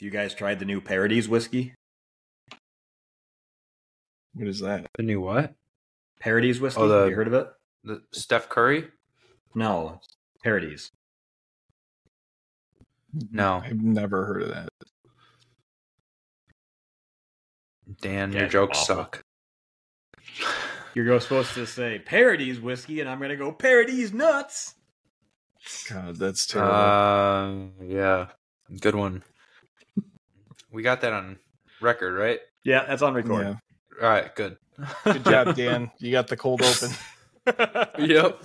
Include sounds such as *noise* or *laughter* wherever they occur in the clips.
You guys tried the new Parodies whiskey? What is that? The new what? Parodies whiskey? Oh, the- Have you heard of it? The Steph Curry? No, Parodies. No. I've never heard of that. Dan, Yeah, your jokes awful. suck. You're supposed to say Parodies whiskey, and I'm going to go Parodies nuts. God, that's terrible. Uh, yeah. Good one. We got that on record, right? Yeah, that's on yeah. record. All right, good. Good job, Dan. You got the cold open. *laughs* *laughs* yep.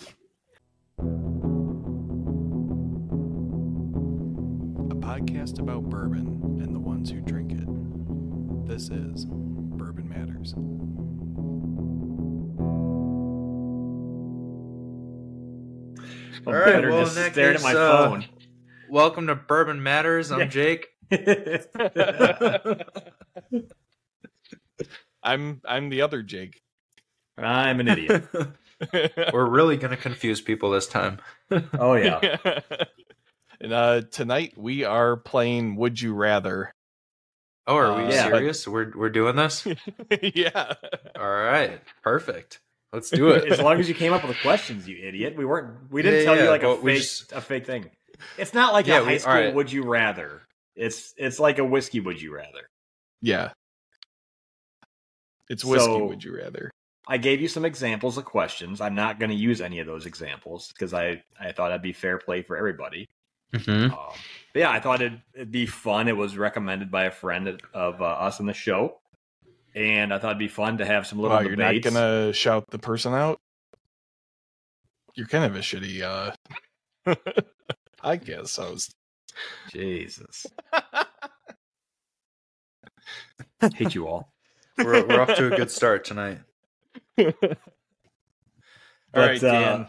A podcast about bourbon and the ones who drink it. This is Bourbon Matters. All right, well, just in that case, at my uh, phone. Welcome to Bourbon Matters. I'm Yeah. Jake. *laughs* I'm I'm the other Jake. I'm an idiot. *laughs* We're really going to confuse people this time. Oh yeah. *laughs* and uh, tonight we are playing Would You Rather. Oh, are we Uh, Yeah. serious? We're we're doing this? yeah. All right. Perfect. Let's do it. as long as you came up with the questions, you idiot. We weren't. We didn't Yeah, tell you like a fake just- a fake thing. It's not like Yeah, a high we- school. alright. Would you rather? It's it's like a whiskey. Would you rather? Yeah. It's whiskey, So- would you rather? I gave you some examples of questions. I'm not going to use any of those examples because I I thought it'd be fair play for everybody. Mhm. Um, but yeah, I thought it'd, it'd be fun. It was recommended by a friend of uh, us in the show, and I thought it'd be fun to have some little Wow, you're not gonna shout the person out? You're kind of a shitty uh *laughs* I guess host. Jesus, hate you all. We're, we're off to a good start tonight. All right, But, uh, Dan.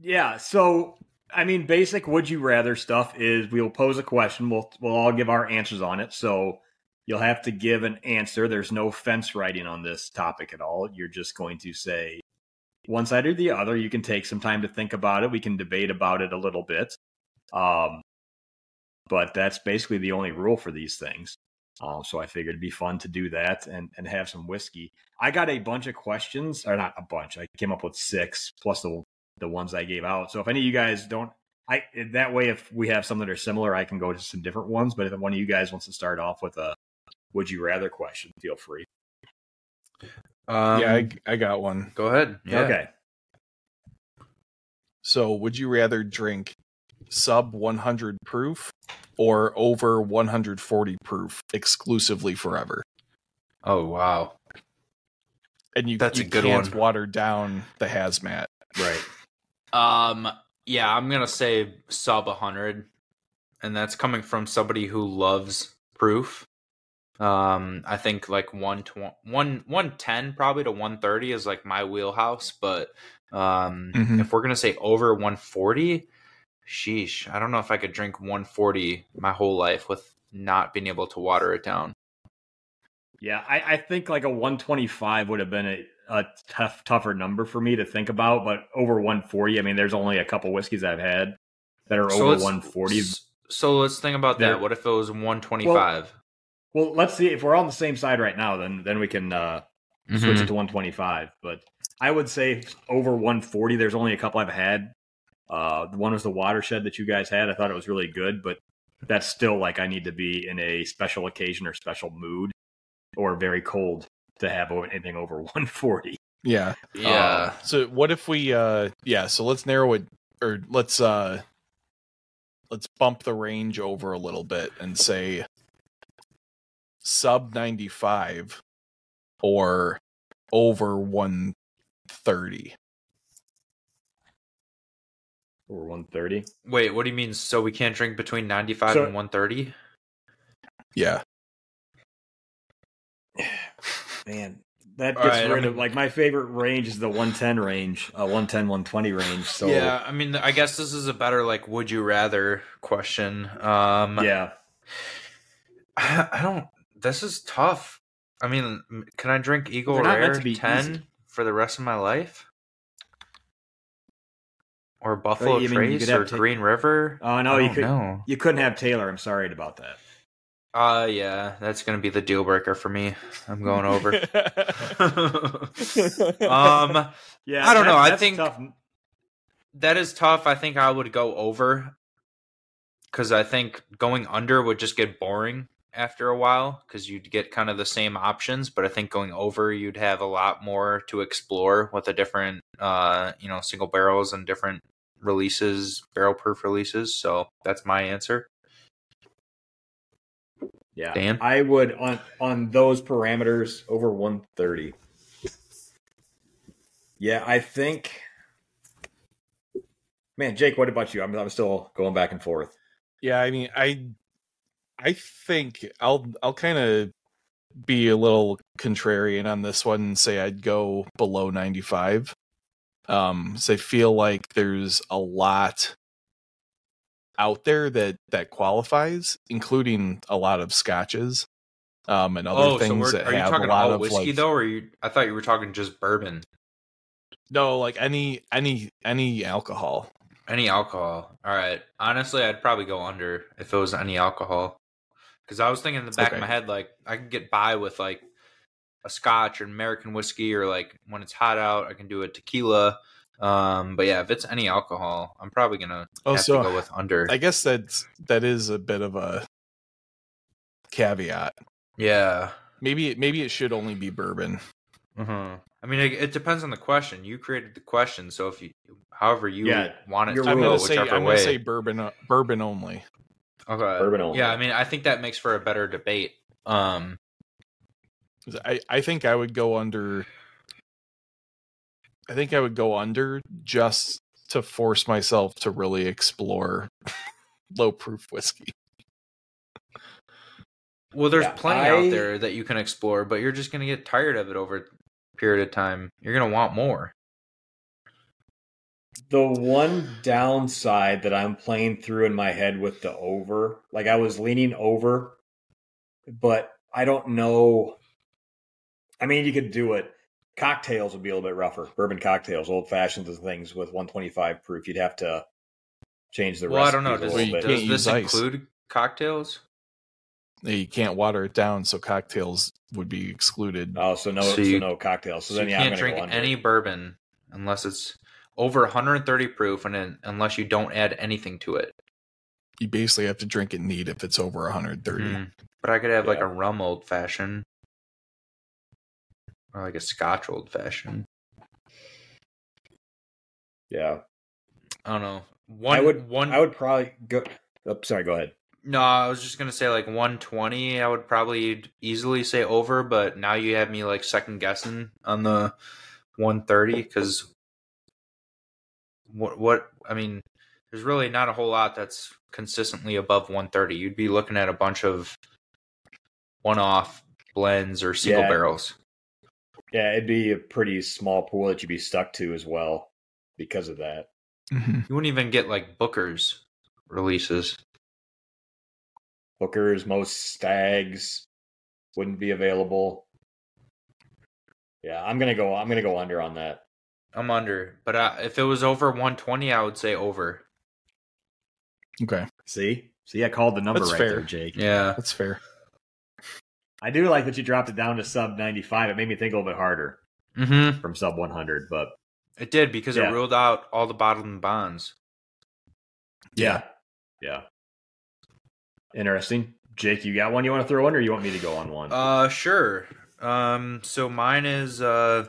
Yeah, so I mean, basic would you rather stuff is we'll pose a question. We'll we'll all give our answers on it. So you'll have to give an answer. There's no fence writing on this topic at all. You're just going to say one side or the other. You can take some time to think about it. We can debate about it a little bit. Um, but that's basically the only rule for these things. Um, so I figured it'd be fun to do that and, and have some whiskey. I got a bunch of questions, or not a bunch. I came up with six plus the the ones I gave out. So if any of you guys don't, I that way if we have some that are similar, I can go to some different ones. But if one of you guys wants to start off with a would you rather question, feel free. Um, yeah, I, I got one. go ahead. Yeah. Okay. So, would you rather drink sub 100 proof or over 140 proof exclusively forever? Oh wow. And you, That's you a good can't one. water down the hazmat. Right. Um. Yeah, I'm gonna say sub 100, and that's coming from somebody who loves proof. Um, I think like 120, 1 110 probably to 130 is like my wheelhouse, but um, Mhm. if we're gonna say over 140, sheesh, I don't know if I could drink 140 my whole life with not being able to water it down. Yeah, I, I think like a 125 would have been a, a tough, tougher number for me to think about. But over 140, I mean, there's only a couple whiskeys I've had that are over 140. So let's think about that. What if it was 125? Well, let's see if we're on the same side right now. Then then we can uh, switch it to 125. But I would say over 140. There's only a couple I've had. Uh, the one was the watershed that you guys had. I thought it was really good, but that's still like I need to be in a special occasion or special mood or very cold to have anything over *laughs* 140. Yeah. yeah. Uh, so what if we uh yeah, so let's narrow it or let's uh let's bump the range over a little bit and say sub 95 or over 130. Or 130. Wait, what do you mean? So we can't drink between 95 So- and 130? Yeah. *sighs* Man, that gets right, rid I of like my favorite range is the 110 range, uh, 110, 120 range. So yeah, I mean, I guess this is a better like would you rather question. Um yeah. I, *sighs* I don't this is tough. I mean, can I drink Eagle They're Rare 10 easy. for the rest of my life? Or Buffalo you mean you Trace could have or ta- Green River? Oh no, you could know. you couldn't have Taylor. I'm sorry about that. Uh yeah, that's gonna be the deal breaker for me. I'm going over. *laughs* um Yeah, I don't know, I think- tough. that is tough. I think I would go over because I think going under would just get boring after a while because you'd get kind of the same options. But I think going over, you'd have a lot more to explore with the different, uh, you know, single barrels and different releases, barrel proof releases. So that's my answer. Yeah, Dan? I would on on those parameters over 130. Yeah, I think. Man, Jake, what about you? I'm I'm still going back and forth. Yeah, I mean, I I think I'll I'll kind of be a little contrarian on this one and say I'd go below 95. Um, so I feel like there's a lot out there that that qualifies, including a lot of scotches, um, and other oh, so things we're, that are you talking a lot all of whiskey like though, or you? I thought you were talking just bourbon. no, like any any any alcohol. Any alcohol. All right. Honestly, I'd probably go under if it was any alcohol. Because I was thinking in the back Okay. of my head, like, I could get by with, like, a scotch or American whiskey, or, like, when it's hot out, I can do a tequila. Um, but yeah, if it's any alcohol, I'm probably going to Oh, have so to go with under. I guess that's that is a bit of a caveat. yeah. Maybe it maybe it should only be bourbon. uh I mean, it, it depends on the question. You created the question, so if you, however you Yeah, want it to I'm go, gonna say I'm gonna say bourbon uh, bourbon only. okay. Bourbon only. Yeah, I mean, I think that makes for a better debate. Um, 'Cause I I think I would go under. I think I would go under just to force myself to really explore *laughs* low proof whiskey. Well, there's Yeah, plenty I- out there that you can explore, but you're just going to get tired of it over a period of time. You're going to want more. The one downside that I'm playing through in my head with the over, like I was leaning over, but I don't know. I mean, you could do it. Cocktails would be a little bit rougher. Bourbon cocktails, old fashions and things with 125 proof. You'd have to change the well, I don't know. Does, a you little does this use ice. include cocktails? You can't water it down, so cocktails would be excluded. Oh, so no, So so, no cocktails. So, So then you yeah, I'm can't gonna drink go any bourbon unless it's over 130 proof, and then, unless you don't add anything to it. You basically have to drink it neat if it's over 130. Mm. But I could have like a rum old fashioned, or like a Scotch old fashioned. Yeah, I don't know. One I would. one I would probably go. Oh, sorry, go ahead. No, I was just gonna say like 120. I would probably easily say over, but now you have me like second guessing on the 130 because what what I mean, there's really not a whole lot that's consistently above 130. You'd be looking at a bunch of one-off blends or single Yeah. barrels. Yeah, it'd be a pretty small pool that you'd be stuck to as well because of that. Mhm. You wouldn't even get like Booker's releases. Booker's most Staggs wouldn't be available. Yeah, I'm gonna go. I'm gonna go under on that. I'm under, but uh, if it was over 120, I would say over. Okay, See, see, I called the number That's right fair. there, Jake. Yeah. that's fair. I do like that you dropped it down to sub 95. It made me think a little bit harder Mm-hmm. from sub 100, but It did because Yeah. it ruled out all the bottom bonds. yeah, yeah. Interesting. Jake, you got one you want to throw in, or you want me to go on one? Uh, sure. Um, so mine is uh,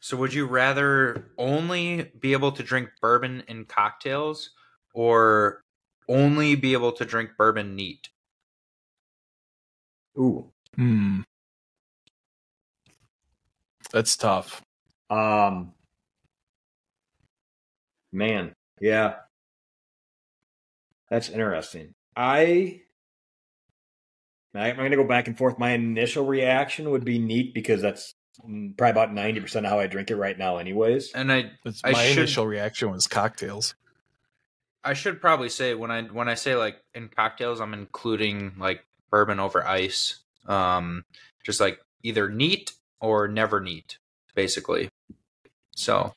so would you rather only be able to drink bourbon in cocktails or only be able to drink bourbon neat? Ooh, Hmm. That's tough. um, man, yeah, that's interesting. I, I- I'm going to go back and forth. My initial reaction would be neat because that's probably about 90% of how I drink it right now, anyways. And I That's, I my should- initial reaction was cocktails. I should probably say when I when I say like in cocktails, I'm including like bourbon over ice. Um, just like either neat or never neat, basically. So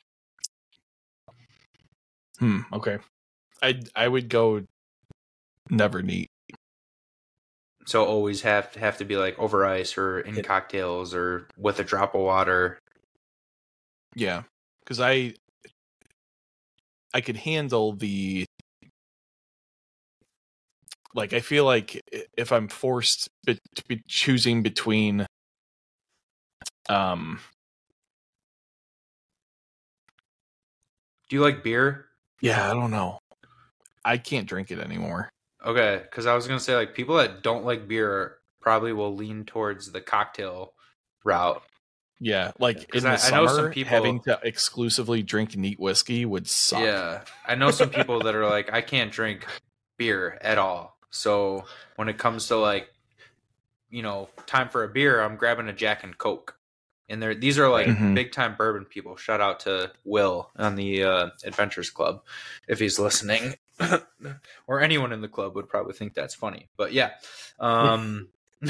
Hmm. Okay. I I would go never neat. so always have to have to be like over ice or in It- cocktails or with a drop of water. Yeah, because I I could handle the like. I feel like if I'm forced be- to be choosing between um Do you like beer? yeah I don't know I can't drink it anymore. Okay, because I was gonna say like people that don't like beer probably will lean towards the cocktail route. Yeah, like in the I- I know some people- having to exclusively drink neat whiskey would suck. Yeah, I know some people that are like, I can't drink beer at all. So when it comes to like, you know, time for a beer, I'm grabbing a Jack and Coke. And they're these are like Mhm. big time bourbon people. Shout out to Will on the uh, Adventures Club if he's listening, *coughs* or anyone in the club would probably think that's funny. But yeah, um, *laughs*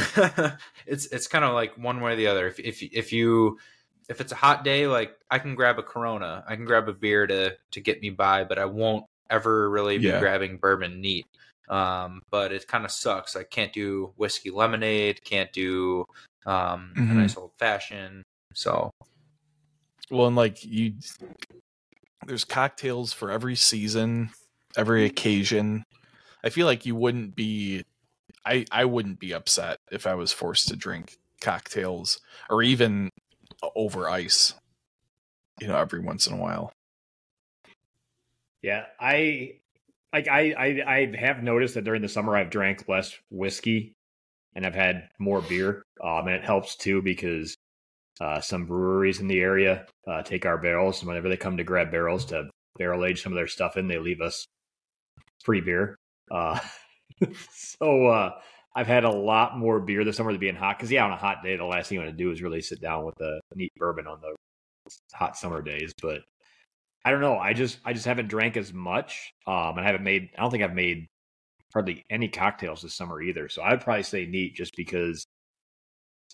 it's it's kind of like one way or the other. If if if you if it's a hot day, like I can grab a Corona, I can grab a beer to to get me by, but I won't ever really be Yeah. grabbing bourbon neat. Um, but it kind of sucks. I can't do whiskey lemonade, can't do um, a Mhm. nice old fashioned. So Well, and like you, there's cocktails for every season, every occasion. I feel like you wouldn't be, I I wouldn't be upset if I was forced to drink cocktails or even over ice. You know, every once in a while. Yeah, I like I, I I have noticed that during the summer I've drank less whiskey and I've had more beer. Um, and it helps too because uh, some breweries in the area uh, take our barrels, and whenever they come to grab barrels to barrel age some of their stuff in, they leave us free beer. Uh, *laughs* so uh, I've had a lot more beer this summer to being hot because yeah, on a hot day, the last thing you want to do is really sit down with a neat bourbon on the hot summer days, but. I don't know. I just I just haven't drank as much. Um, and I haven't made. I don't think I've made hardly any cocktails this summer either. So I'd probably say neat, just because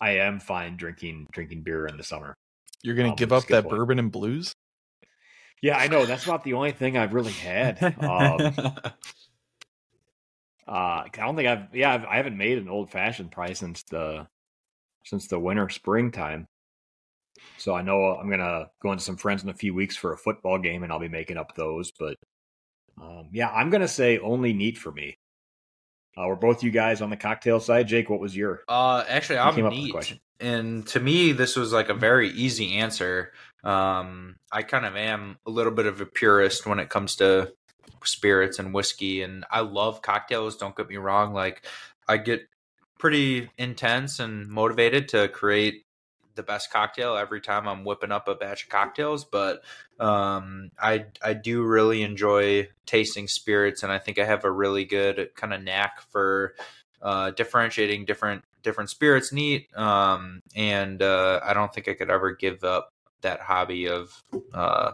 I am fine drinking drinking beer in the summer. You're gonna Um, give up that point. bourbon and blues? Yeah, I know. That's about the only thing I've really had. Um, *laughs* uh, I don't think I've. Yeah, I've, I haven't made an old fashioned probably since the since the winter springtime. So I know I'm gonna go into some friends in a few weeks for a football game, and I'll be making up those. But um, yeah, I'm gonna say only neat for me. Uh, we're both you guys on the cocktail side. Jake, what was your? Uh, actually, I'm came up with the neat, and to me, this was like a very easy answer. Um, I kind of am a little bit of a purist when it comes to spirits and whiskey, and I love cocktails. Don't get me wrong; like I get pretty intense and motivated to create the best cocktail every time I'm whipping up a batch of cocktails. But um, I I do really enjoy tasting spirits, and I think I have a really good kind of knack for uh, differentiating different different spirits neat. Um, and uh, I don't think I could ever give up that hobby of uh,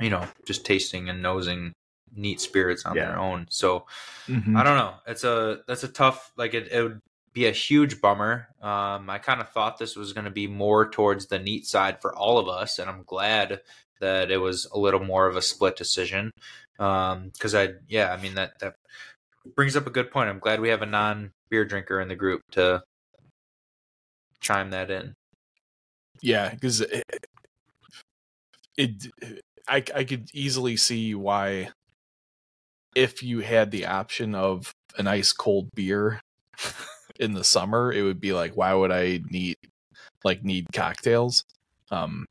you know just tasting and nosing neat spirits on Yeah. their own. So Mhm. I don't know. It's a that's a tough like it, it would be a huge bummer. Um, I kind of thought this was going to be more towards the neat side for all of us, and I'm glad that it was a little more of a split decision. Um, because I yeah, I mean that that brings up a good point. I'm glad we have a non beer drinker in the group to chime that in. Yeah, because it, it, I I could easily see why if you had the option of an ice cold beer *laughs* in the summer, it would be like, why would I need like need cocktails? Um,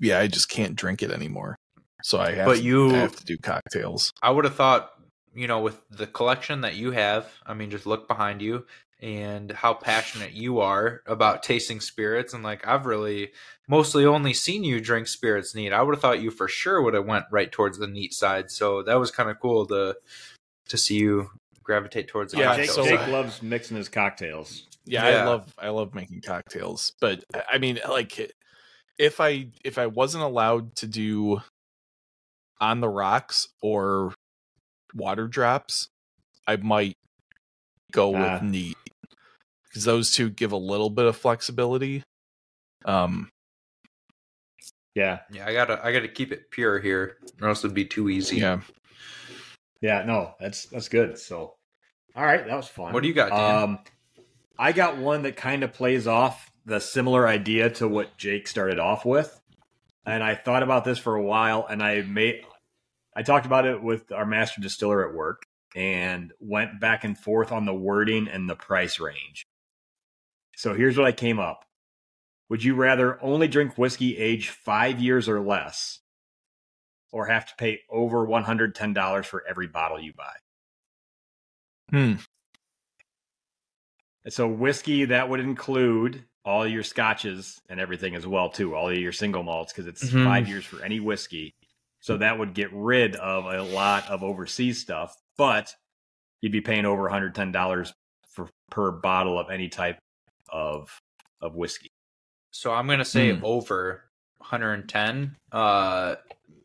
yeah, I just can't drink it anymore, so I have But to, you- I have to do cocktails. I would have thought, you know, with the collection that you have, I mean, just look behind you and how passionate you are about tasting spirits. And like, I've really mostly only seen you drink spirits neat. I would have thought you for sure would have went right towards the neat side. So that was kind of cool to to see you gravitate towards the Yeah, Jake, so- Jake loves mixing his cocktails. Yeah, I love I love making cocktails, but I mean, like, if I if I wasn't allowed to do on the rocks or water drops, I might go Ah. with neat because those two give a little bit of flexibility. Um, Yeah, Yeah, I gotta I gotta keep it pure here, or else it'd be too easy. yeah, yeah, no, that's that's good. So All right, that was fun. What do you got, Dan? Um, I got one that kind of plays off the similar idea to what Jake started off with, and I thought about this for a while, and I made, I talked about it with our master distiller at work, and went back and forth on the wording and the price range. So here's what I came up. Would you rather only drink whiskey aged five years or less, or have to pay over one hundred ten dollars for every bottle you buy? Hmm. So whiskey that would include all your scotches and everything as well too, all of your single malts because it's Mhm. five years for any whiskey. So that would get rid of a lot of overseas stuff, but you'd be paying over one hundred ten dollars for per bottle of any type of of whiskey. So I'm gonna say Hmm. over 110, uh,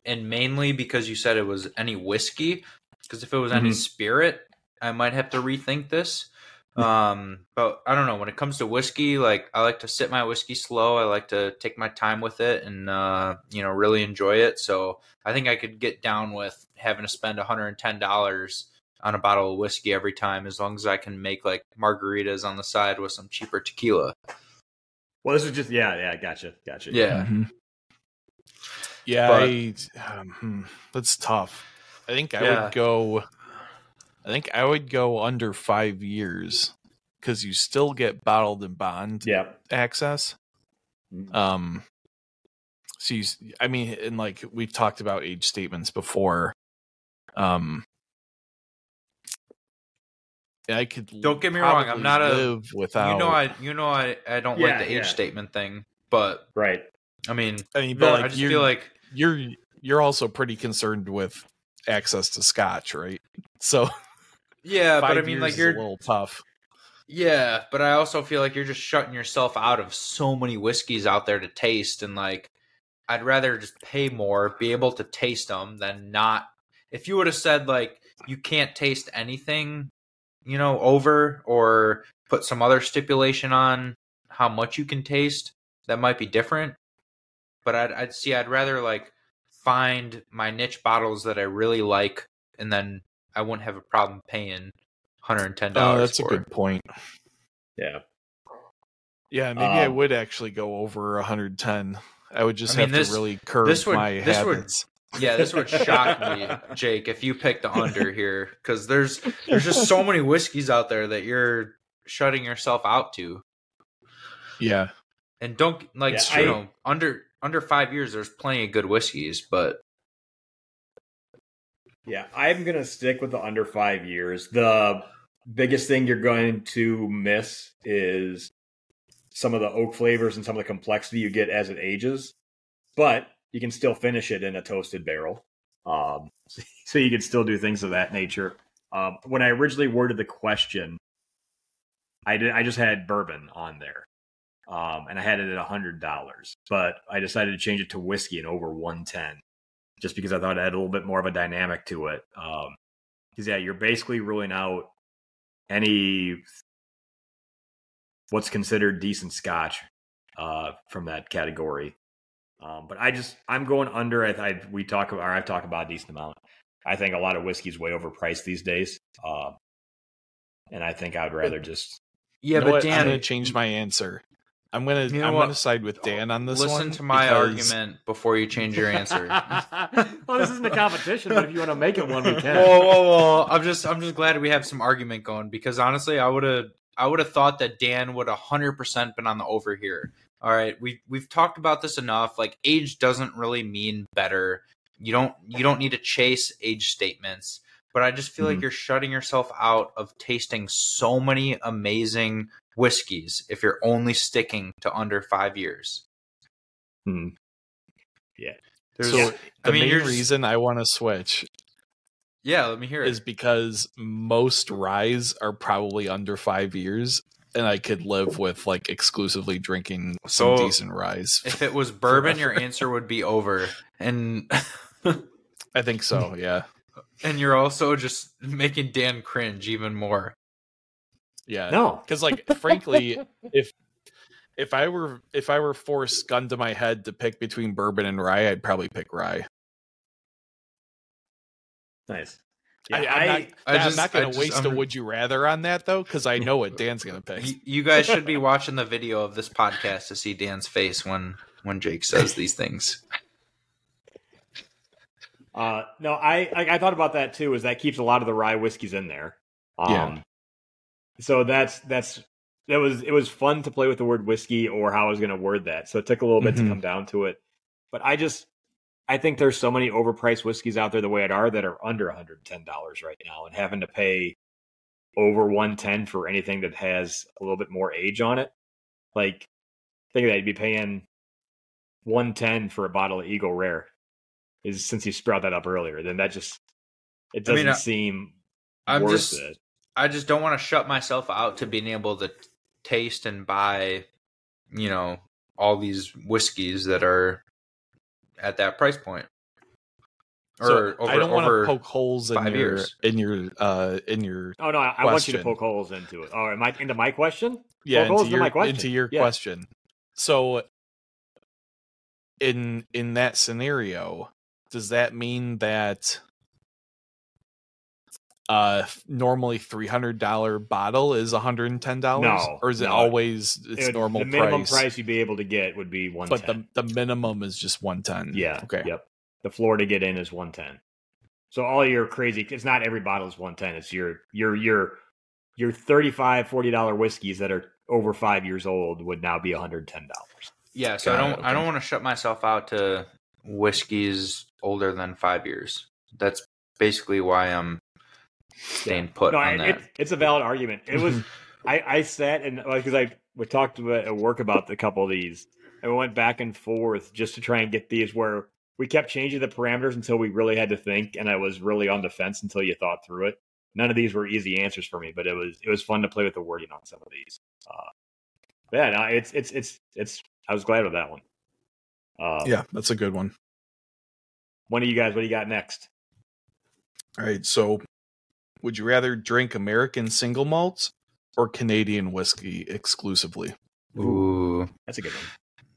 and mainly because you said it was any whiskey. Because if it was any Mhm. spirit, I might have to rethink this. Um, but I don't know. When it comes to whiskey, like I like to sip my whiskey slow. I like to take my time with it, and uh, you know, really enjoy it. So I think I could get down with having to spend 110 dollars on a bottle of whiskey every time, as long as I can make like margaritas on the side with some cheaper tequila. Well, this is just yeah, yeah, gotcha, gotcha. Yeah. Mhm. Yeah, But- I, um, hmm, that's tough. I think I Yeah. would go. I think I would go under five years because you still get bottled in bond yeah. access. Mhm. Um, so you, s- I mean, and like we've talked about age statements before. Um, I could Don't get me wrong, I'm probably not a- live without. You know, I you know I I don't Yeah, like the age yeah. statement thing, but Right. I mean, I mean, the- but like I just you're, feel like you're you're also pretty concerned with access to scotch, right? So yeah, but I mean, like you're a little tough. yeah, but I also feel like you're just shutting yourself out of so many whiskeys out there to taste, and like I'd rather just pay more, be able to taste them, than not. If you would have said like you can't taste anything, you know, over or put some other stipulation on how much you can taste, that might be different. But I'd, I'd see. I'd rather like find my niche bottles that I really like, and then I wouldn't have a problem paying hundred and ten dollars. that's a for good point. Yeah. Yeah, maybe I Um, would actually go over 110. I would just I mean, have this- to really curb this would- my this would- Yeah, this would shock me, *laughs* Jake, if you picked the under *laughs* here, because there's there's just so many whiskeys out there that you're shutting yourself out to, Yeah, and don't like Yeah, you I- know under under five years. There's plenty of good whiskeys, but Yeah, I'm gonna stick with the under five years. The biggest thing you're going to miss is some of the oak flavors and some of the complexity you get as it ages, but you can still finish it in a toasted barrel. Um, *laughs* so you can still do things of that nature. Um, when I originally worded the question, I did. I just had bourbon on there, um, and I had it at a hundred dollars. But I decided to change it to whiskey and over one ten just because I thought it had a little bit more of a dynamic to it. Because yeah, you're basically ruling out any what's considered decent Scotch uh, from that category. Um, but I just I'm going under. I, I we talk or I've talked about a decent amount. I think a lot of whiskey's way overpriced these days, uh, and I think I'd rather just yeah, You know but what? I'm Dan, gonna change my answer. I'm gonna You know I'm what? gonna side with Dan on this listen one. to my because- argument before you change your answer. *laughs* well, this isn't a competition, but if you want to make it one, we can. whoa, whoa, whoa! I'm just, I'm just glad we have some argument going because honestly, I would have, I would have thought that Dan would hundred percent been on the over here. All right, we we've talked about this enough. Like age doesn't really mean better. You don't, you don't need to chase age statements. But I just feel like Mhm. you're shutting yourself out of tasting so many amazing whiskeys if you're only sticking to under five years. Hmm. There's, So I the mean, main reason I want to switch yeah, let me hear it. is because most ryes are probably under five years, and I could live with like exclusively drinking some So, decent ryes. If it *laughs* was bourbon, your answer would be over. And I think so. *laughs* Yeah, and you're also just making Dan cringe even more. Yeah. no, because like frankly, if if I were if I were forced gun to my head to pick between bourbon and rye, I'd probably pick rye. nice. Yeah, I, am I not, I'm not going to just- waste a I'm- would you rather on that though, because I know what Dan's going to pick. You, you guys should be watching the video of this podcast to see Dan's face when when Jake says these things. Uh, no, I, I I thought about that too. Is that keeps a lot of the rye whiskeys in there? Um, Yeah. So that's that's that was it was fun to play with the word whiskey or how I was going to word that. So it took a little bit Mhm. to come down to it. But I just I think there's so many overpriced whiskeys out there the way it are that are under 110 dollars right now, and having to pay over 110 for anything that has a little bit more age on it. Like think of that, you'd be paying 110 for a bottle of Eagle Rare. Is since you brought that up earlier, then that just it I mean, doesn't I- seem I'm worth just it. I just don't want to shut myself out to being able to taste and buy, you know, all these whiskeys that are at that price point. Or so over, I don't want to poke holes in your years. in your uh in your Oh no, I, I want you to poke holes into it. Oh, am I into my question? yeah Poke holes into into my your, question. into your Yeah. question. So in in that scenario, does that mean that uh normally three hundred dollar bottle is hundred and ten dollars? No, or is it no. always its It would- normal the minimum price? price. you'd be able to get would be one. but the the minimum is just one ten. yeah, Okay. yep. The floor to get in is one ten. So all your crazy, it's not every bottle is one ten. It's your your your your 35 40 dollar whiskeys that are over five years old would now be 110 dollars. Yeah, so I don't it, I don't want to shut myself out to whiskeys older than five years. That's basically why I'm staying put no, on it, that. it- it's a valid argument. It was I, I sat and because I we talked about, at work about a couple of these, and we went back and forth just to try and get these where we kept changing the parameters until we really had to think, and I was really on the fence until you thought through it. None of these were easy answers for me, but it was it was fun to play with the wording on some of these. Uh, yeah, no, it's it's it's it's. I was glad with that one. Uh, Yeah, that's a good one. One of you guys, what do you got next? All right, so would you rather drink American single malts or Canadian whiskey exclusively? Ooh, That's a good one.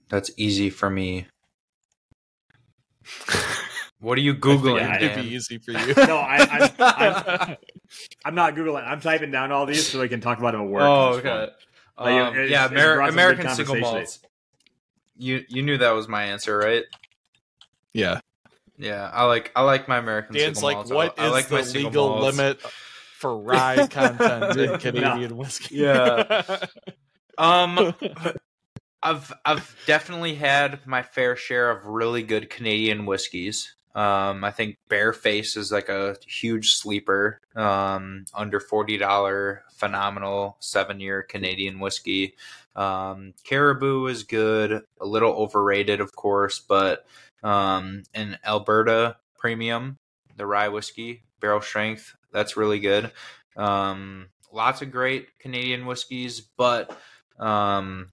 that's easy for me. *laughs* What are you googling? I- It'd be easy for *laughs* you. No, I, I'm, I'm, *laughs* I'm not googling. I'm typing down all these so we can talk about them at work. Oh, It's fun. okay. Like, Um, it's- yeah, it's Amer- brought American single malts. You you knew that was my answer, right? yeah. Yeah, I like I like my American Dan's single like, malts. what I, I like the legal malts. limit for rye *laughs* content in Canadian whiskey? Yeah. *laughs* Um, I've I've definitely had my fair share of really good Canadian whiskeys. Um, I think Bearface is like a huge sleeper. Um, under forty dollar, phenomenal seven year Canadian whiskey. Um, Caribou is good, a little overrated, of course, but um, an Alberta Premium, the rye whiskey, barrel strength, that's really good. Um, lots of great Canadian whiskeys, but um,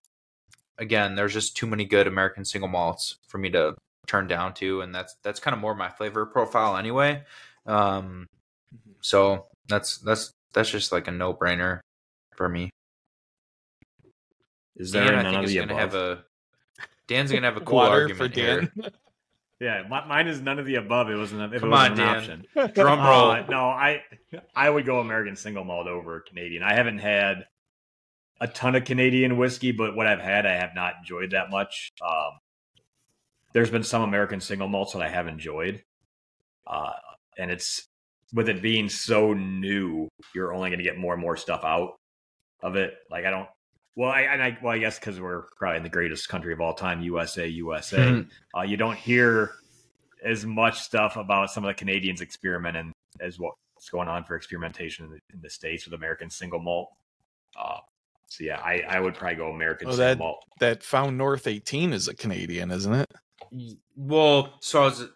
again, there's just too many good American single malts for me to turn down to, and that's that's kind of more my flavor profile anyway. Um, so that's that's that's just like a no brainer for me. Is there Dan, I think of is the gonna above? have a Dan's gonna have a *laughs* cool Water argument for Dan. here. *laughs* Yeah, mi- mine is none of the above. It wasn't. If Come it wasn't on, an Dan. option. Drum roll. Uh, no, I I would go American single malt over Canadian. I haven't had a ton of Canadian whiskey, but what I've had, I have not enjoyed that much. Um, there's been some American single malts that I have enjoyed, uh, and it's with it being so new, you're only going to get more and more stuff out of it. Like I don't. Well, I, and I well, I guess because we're probably in the greatest country of all time, USA, USA. Mhm. Uh, you don't hear as much stuff about some of the Canadians experimenting as what's going on for experimentation in the, in the states with American single malt. Uh, so yeah, I, I would probably go American Oh, single that- malt. that Found North 18 is a Canadian, isn't it? Well, so I was,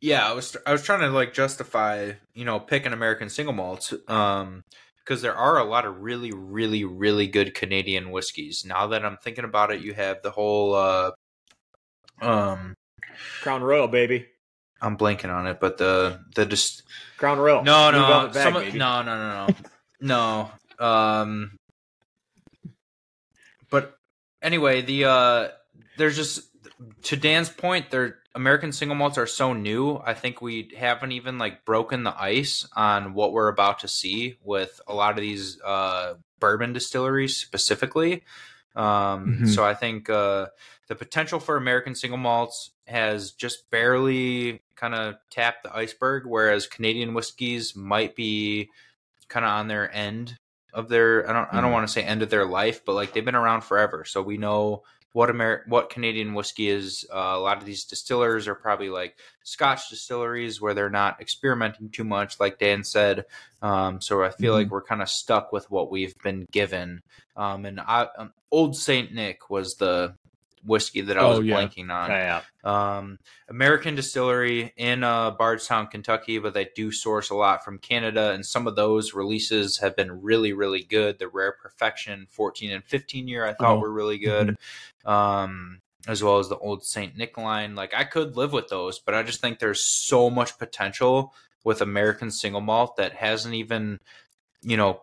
yeah, I was I was trying to like justify, you know, picking American single malts, um, because there are a lot of really, really, really good Canadian whiskeys. Now that I'm thinking about it, you have the whole, uh, um, Crown Royal, baby. I'm blanking on it, but the the just Crown Royal. no, no, Bag, some no, no, no, no, no. Um, but anyway, the uh, there's just to Dan's point, there American single malts are so new. I think we haven't even like broken the ice on what we're about to see with a lot of these uh, bourbon distilleries specifically. Um, Mhm. So I think uh, the potential for American single malts has just barely kind of tapped the iceberg, whereas Canadian whiskeys might be kind of on their end of their. I don't. I don't Mhm. want to say end of their life, but like they've been around forever, so we know what Amer- what Canadian whiskey is. Uh, a lot of these distillers are probably like Scotch distilleries where they're not experimenting too much, like Dan said. Um, so I feel Mhm. like we're kind of stuck with what we've been given. Um, and I, um, Old Saint Nick was the whiskey that I was Oh, yeah. blanking on. Yeah, Um, American distillery in uh, Bardstown, Kentucky, but they do source a lot from Canada, and some of those releases have been really, really good. The Rare Perfection 14 and 15 year I thought Oh, were really good, um, as well as the Old Saint Nick line. Like I could live with those, but I just think there's so much potential with American single malt that hasn't even, you know,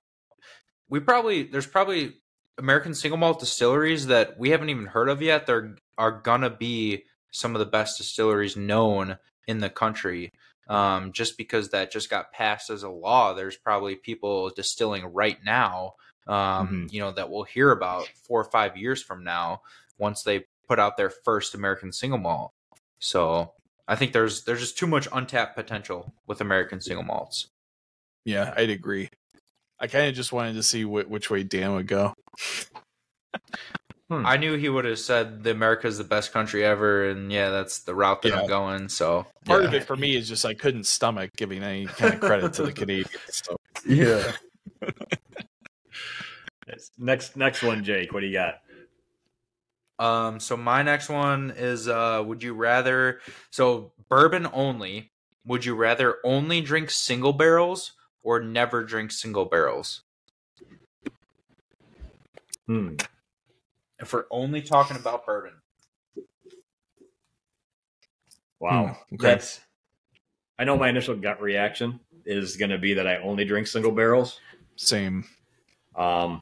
we probably there's probably American single malt distilleries that we haven't even heard of yet. They're are gonna be some of the best distilleries known in the country. Um, just because that just got passed as a law, there's probably people distilling right now, um, you know, that we'll hear about four or five years from now once they put out their first American single malt. So I think there's there's just too much untapped potential with American single malts. Yeah, I'd agree. I kind of just wanted to see wh- which way Dan would go. I knew he would have said the America's the best country ever, and yeah, that's the route that Yeah. I'm going. So Part yeah. of it for me is just I couldn't stomach giving any kind of credit to the *laughs* Canadians. So. yeah. *laughs* Next, next one, Jake. What do you got? Um, so my next one is uh would you rather so bourbon only, would you rather only drink single barrels or never drink single barrels? Hmm. If we're only talking about bourbon. Wow. Hmm, okay. That's. I know my initial gut reaction is going to be that I only drink single barrels. Same. Um,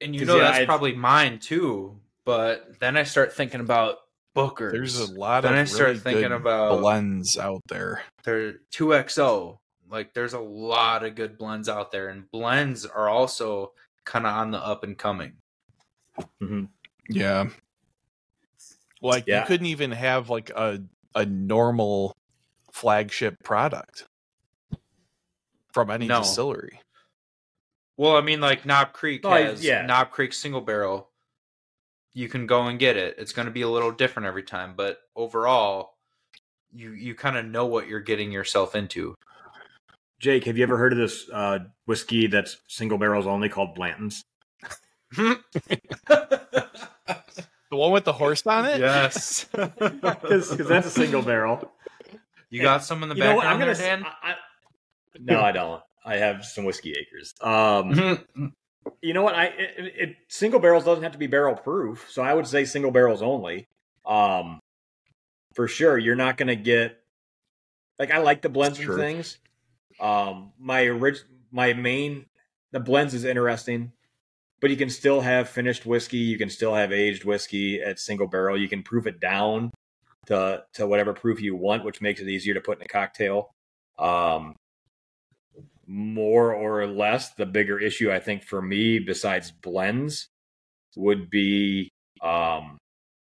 And you know yeah, that's I'd- probably mine too, but then I start thinking about Booker's. There's a lot Then of I really start thinking good about- blends out there. they're 2XO. Like there's a lot of good blends out there and blends are also kind of on the up and coming. mhm. Yeah. Like Yeah. you couldn't even have like a a normal flagship product from any No. distillery. Well, I mean like Knob Creek Oh, I- has yeah. Knob Creek single barrel. You can go and get it. It's going to be a little different every time, but overall you you kind of know what you're getting yourself into. Jake, have you ever heard of this uh, whiskey that's single barrels only called Blanton's? The one with the horse on it? yes. *laughs* *laughs* Because that's a single barrel. You got some in the You know what? I'm background there, Dan? I- I- no, I don't. I have some whiskey acres. Um, *laughs* you know what? I it, it, it- single barrels doesn't have to be barrel proof, so I would say single barrels only. Um, for sure, you're not going to get like I like the blends and things. Um, my orig- my main the blends is interesting, but you can still have finished whiskey. You can still have aged whiskey at single barrel. You can proof it down to to whatever proof you want, which makes it easier to put in a cocktail. Um, more or less, the bigger issue I think for me, besides blends, would be um,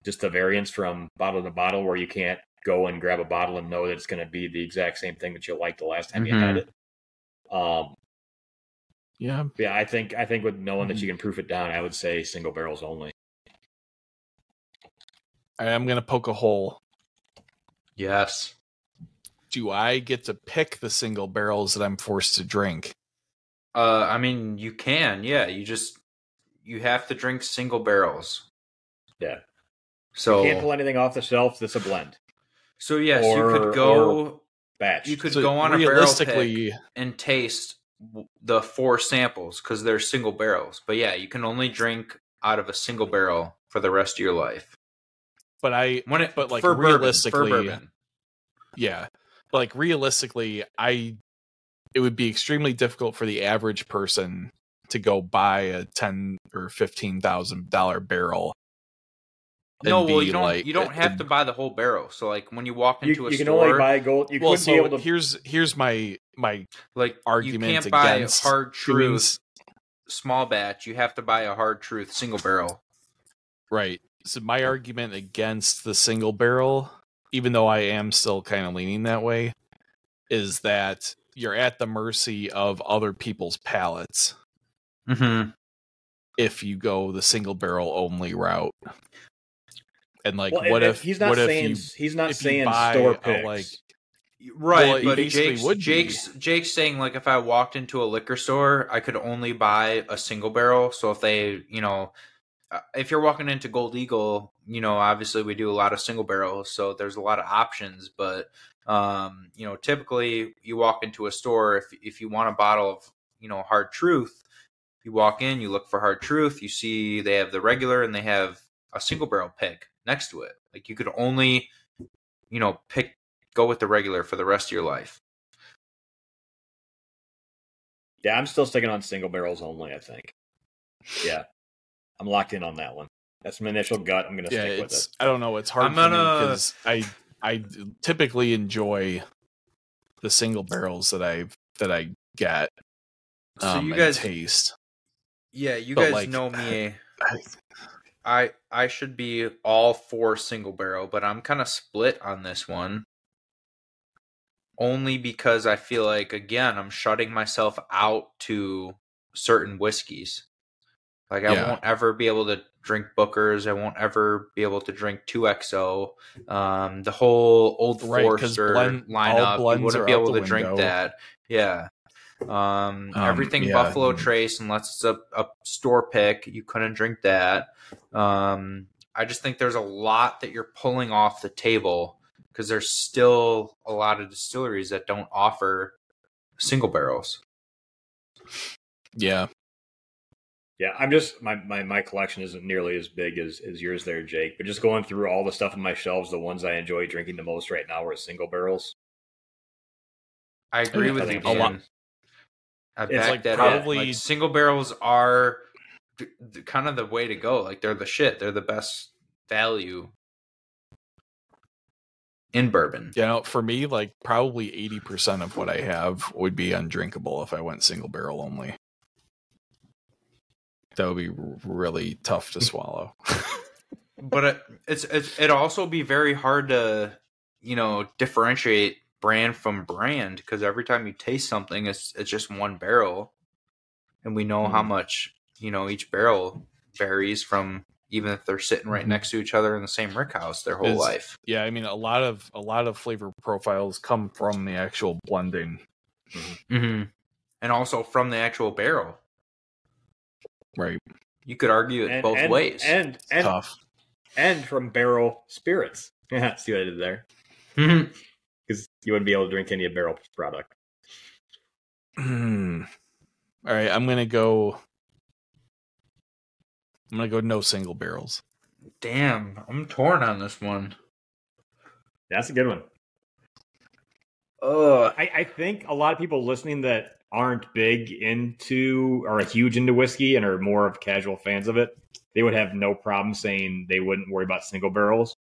just the variance from bottle to bottle, where you can't go and grab a bottle and know that it's going to be the exact same thing that you liked the last time you had it. Um, Yeah. yeah, I think I think with knowing that you can proof it down, I would say single barrels only. I am gonna poke a hole. yes. Do I get to pick the single barrels that I'm forced to drink? Uh, I mean, you can, yeah. You just you have to drink single barrels. Yeah. So you can't pull anything off the shelf. That's a blend so yes, or- you could go. batch. You could So go on a barrel pick and taste the four samples because they're single barrels. But yeah, you can only drink out of a single barrel for the rest of your life. but I When it, But, like, for bourbon, realistically- for bourbon. yeah like realistically i it would be extremely difficult for the average person to go buy a 10 or 15 thousand dollar barrel and no, well, you don't. like you don't have it- to buy the whole barrel. So, like when you walk You, into a you can store, only buy gold. You well, couldn't so be able to. here's here's my my like argument you can't buy against hard truth s- small batch. You have to buy a hard truth single barrel. Right. So my argument against the single barrel, even though I am still kind of leaning that way, is that you're at the mercy of other people's palates Mm-hmm. if you go the single barrel only route. And like, Well, what and if he's not what saying if you he's not saying buy store a, picks. like- Right, Well, but basically Jake's, would be. Jake's Jake's saying like if I walked into a liquor store, I could only buy a single barrel. So if they, you know, uh, if you're walking into Gold Eagle, you know, obviously we do a lot of single barrels, so there's a lot of options. But um, you know, typically you walk into a store if if you want a bottle of you know hard truth, you walk in, you look for hard truth, you see they have the regular and they have a single barrel pick next to it. Like you could only, you know, pick go with the regular for the rest of your life. yeah, I'm still sticking on single barrels only. I think. Yeah, I'm locked in on that one. That's my initial gut. I'm gonna yeah, stick with it's it. I don't know, it's hard I'm for gonna- because I I typically enjoy the single barrels that I that I get. So um, you guys- taste. Yeah, you But, guys like, know me. I- I I I should be all for single barrel, but I'm kind of split on this one. Only because I feel like again I'm shutting myself out to certain whiskeys. Like I Yeah. won't ever be able to drink Booker's. I won't ever be able to drink Two XO. Um, the whole Old Right, Forester blend- lineup, you wouldn't be able to drink that. Yeah. Um, Um, everything yeah. Buffalo Trace, unless it's a, a store pick, you couldn't drink that. Um, I just think there's a lot that you're pulling off the table because there's still a lot of distilleries that don't offer single barrels. Yeah, Yeah, I'm just my, my my collection isn't nearly as big as as yours there, Jake. But just going through all the stuff on my shelves, the ones I enjoy drinking the most right now are single barrels. I agree I with you, a lot- Dan. I It's back like that probably- up. Like single barrels are d- d- kind of the way to go. Like they're the shit. They're the best value in bourbon. you know, for me, like probably eighty percent of what I have would be undrinkable if I went single barrel only. That would be really tough to swallow. but it, it's, it's it'd also be very hard to you know differentiate brand from brand because every time you taste something it's it's just one barrel and we know how Mhm. much you know each barrel varies from even if they're sitting right Mhm. next to each other in the same rick house their whole Is- life yeah, I mean, a lot of a lot of flavor profiles come from the actual blending, mm-hmm. and also from the actual barrel right? you could argue it And, both and, ways and and Tough. and from barrel spirits. Yeah, *laughs* see what I did there? Because you wouldn't be able to drink any barrel product. Hmm. All right, I'm gonna go. I'm gonna go no single barrels. damn i'm torn on this one That's a good one. Ugh. I, I think a lot of people listening that aren't big into or huge into whiskey and are more of casual fans of it, they would have no problem saying they wouldn't worry about single barrels.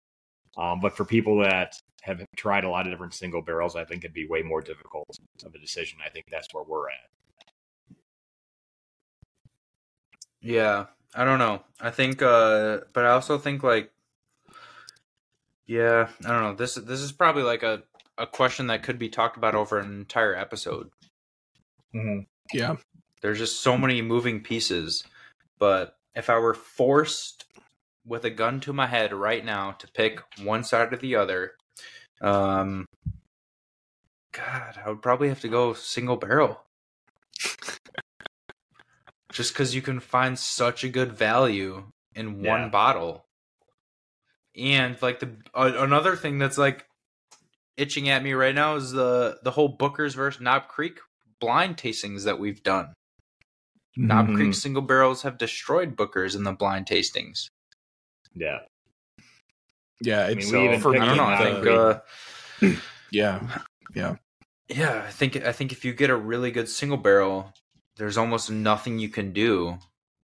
Um, but for people that have tried a lot of different single barrels, I think it'd be way more difficult of a decision. I think that's where we're at. Yeah, I don't know. I think, uh, but I also think like, yeah, I don't know. This this is probably like a a question that could be talked about over an entire episode. Yeah, There's just so many moving pieces. But if I were forced with a gun to my head right now to pick one side or the other, um, God, I would probably have to go single barrel. Just because you can find such a good value in one bottle, and like the uh, another thing that's like itching at me right now is the the whole Booker's versus Knob Creek blind tastings that we've done. Knob Mhm. Creek single barrels have destroyed Booker's in the blind tastings. Yeah. Yeah. mean, It's we even for picked I me. don't know. I think uh, *clears throat* yeah, yeah, I think I think if you get a really good single barrel, there's almost nothing you can do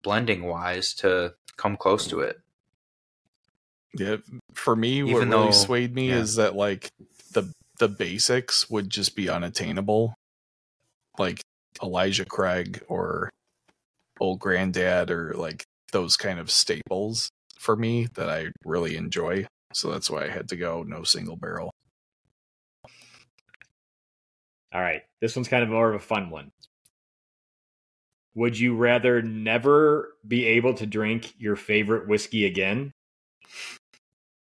blending wise to come close to it. Yeah, for me, what Even really though- swayed me yeah. is that like the the basics would just be unattainable, like Elijah Craig or Old Granddad or like those kind of staples for me that I really enjoy. So that's why I had to go no single barrel. All right. This one's kind of more of a fun one. Would you rather never be able to drink your favorite whiskey again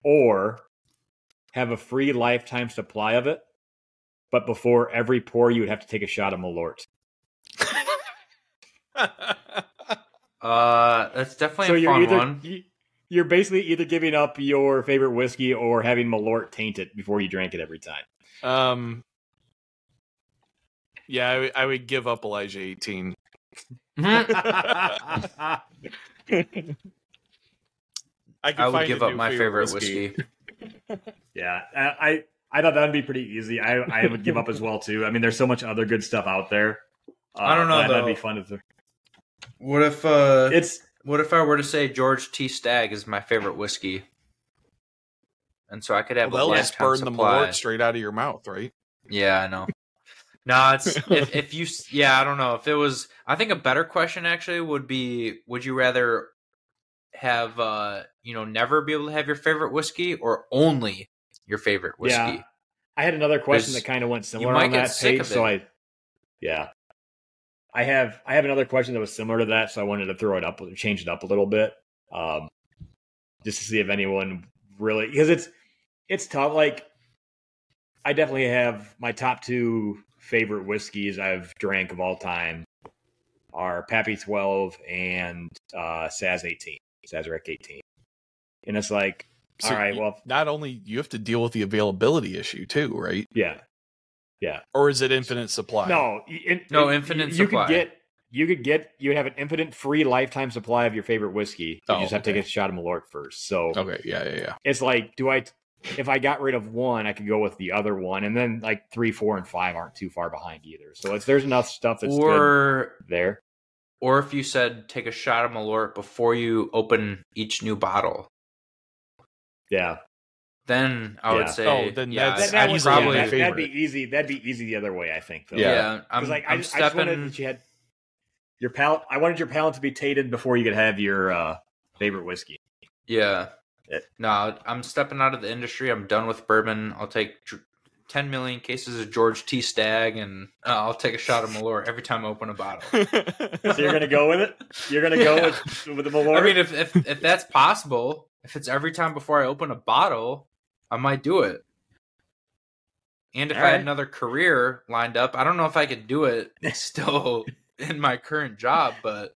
or have a free lifetime supply of it, but before every pour you would have to take a shot of Malort? *laughs* Uh, that's definitely so a you're fun either one. you- you're basically either giving up your favorite whiskey or having Malort taint it before you drank it every time. um, yeah, I, would- give up Elijah eighteen. *laughs* I I would give up my favorite whiskey. *laughs* Yeah, I I- I thought that'd be pretty easy. I I would give up as well too. I mean, there's so much other good stuff out there. Uh, I don't know, but That'd be fun. To th- What if uh, it's what if I were to say George T. Stagg is my favorite whiskey, and so I could have Well, a they'll just lifetime burn the supply. Malort straight out of your mouth, right? Yeah, I know. No, it's *laughs* if if you yeah, I don't know if it was. I think a better question actually would be: Would you rather have uh you know never be able to have your favorite whiskey or only your favorite whiskey? Yeah. I had another question that kind of went similar might on get that sick page. of So. I, yeah, I have I have another question that was similar to that. So I wanted to throw it up, change it up a little bit, um, just to see if anyone really because it's it's tough. Like I definitely have my top two favorite whiskeys I've drank of all time are Pappy Twelve and uh, Saz Eighteen, Sazerac Eighteen, and it's like, So all right, y- well, not only you have to deal with the availability issue too, right? yeah, yeah. Or is it infinite supply? No, in- No, you- infinite you, supply. You could get you could get you would have an infinite free lifetime supply of your favorite whiskey. You Oh, just have to get a shot of Malort first. So Okay, yeah, yeah, yeah. it's like, do I? If I got rid of one, I could go with the other one, and then like three, four, and five aren't too far behind either. So it's there's enough stuff that's good or there. or if you said take a shot of Malort before you open each new bottle, Yeah, then I Yeah. would say, Oh, then yeah, that's that, that I'd probably my that, that'd be easy. That'd be easy the other way. I think. Phil. Yeah. yeah. I'm, like I, I'm just, I just wanted that you had your palate. I wanted your palate to be tainted before you could have your uh, favorite whiskey. Yeah. It- no, I'm stepping out of the industry. I'm done with bourbon. I'll take dr- 10 million cases of George T. Stagg, and uh, I'll take a shot of Malort every time I open a bottle. *laughs* So you're gonna go with it. You're gonna go Yeah. with with the Malort. I mean, if, if if that's possible, if it's every time before I open a bottle, I might do it. And if All I had right. another career lined up, I don't know if I could do it *laughs* still in my current job, but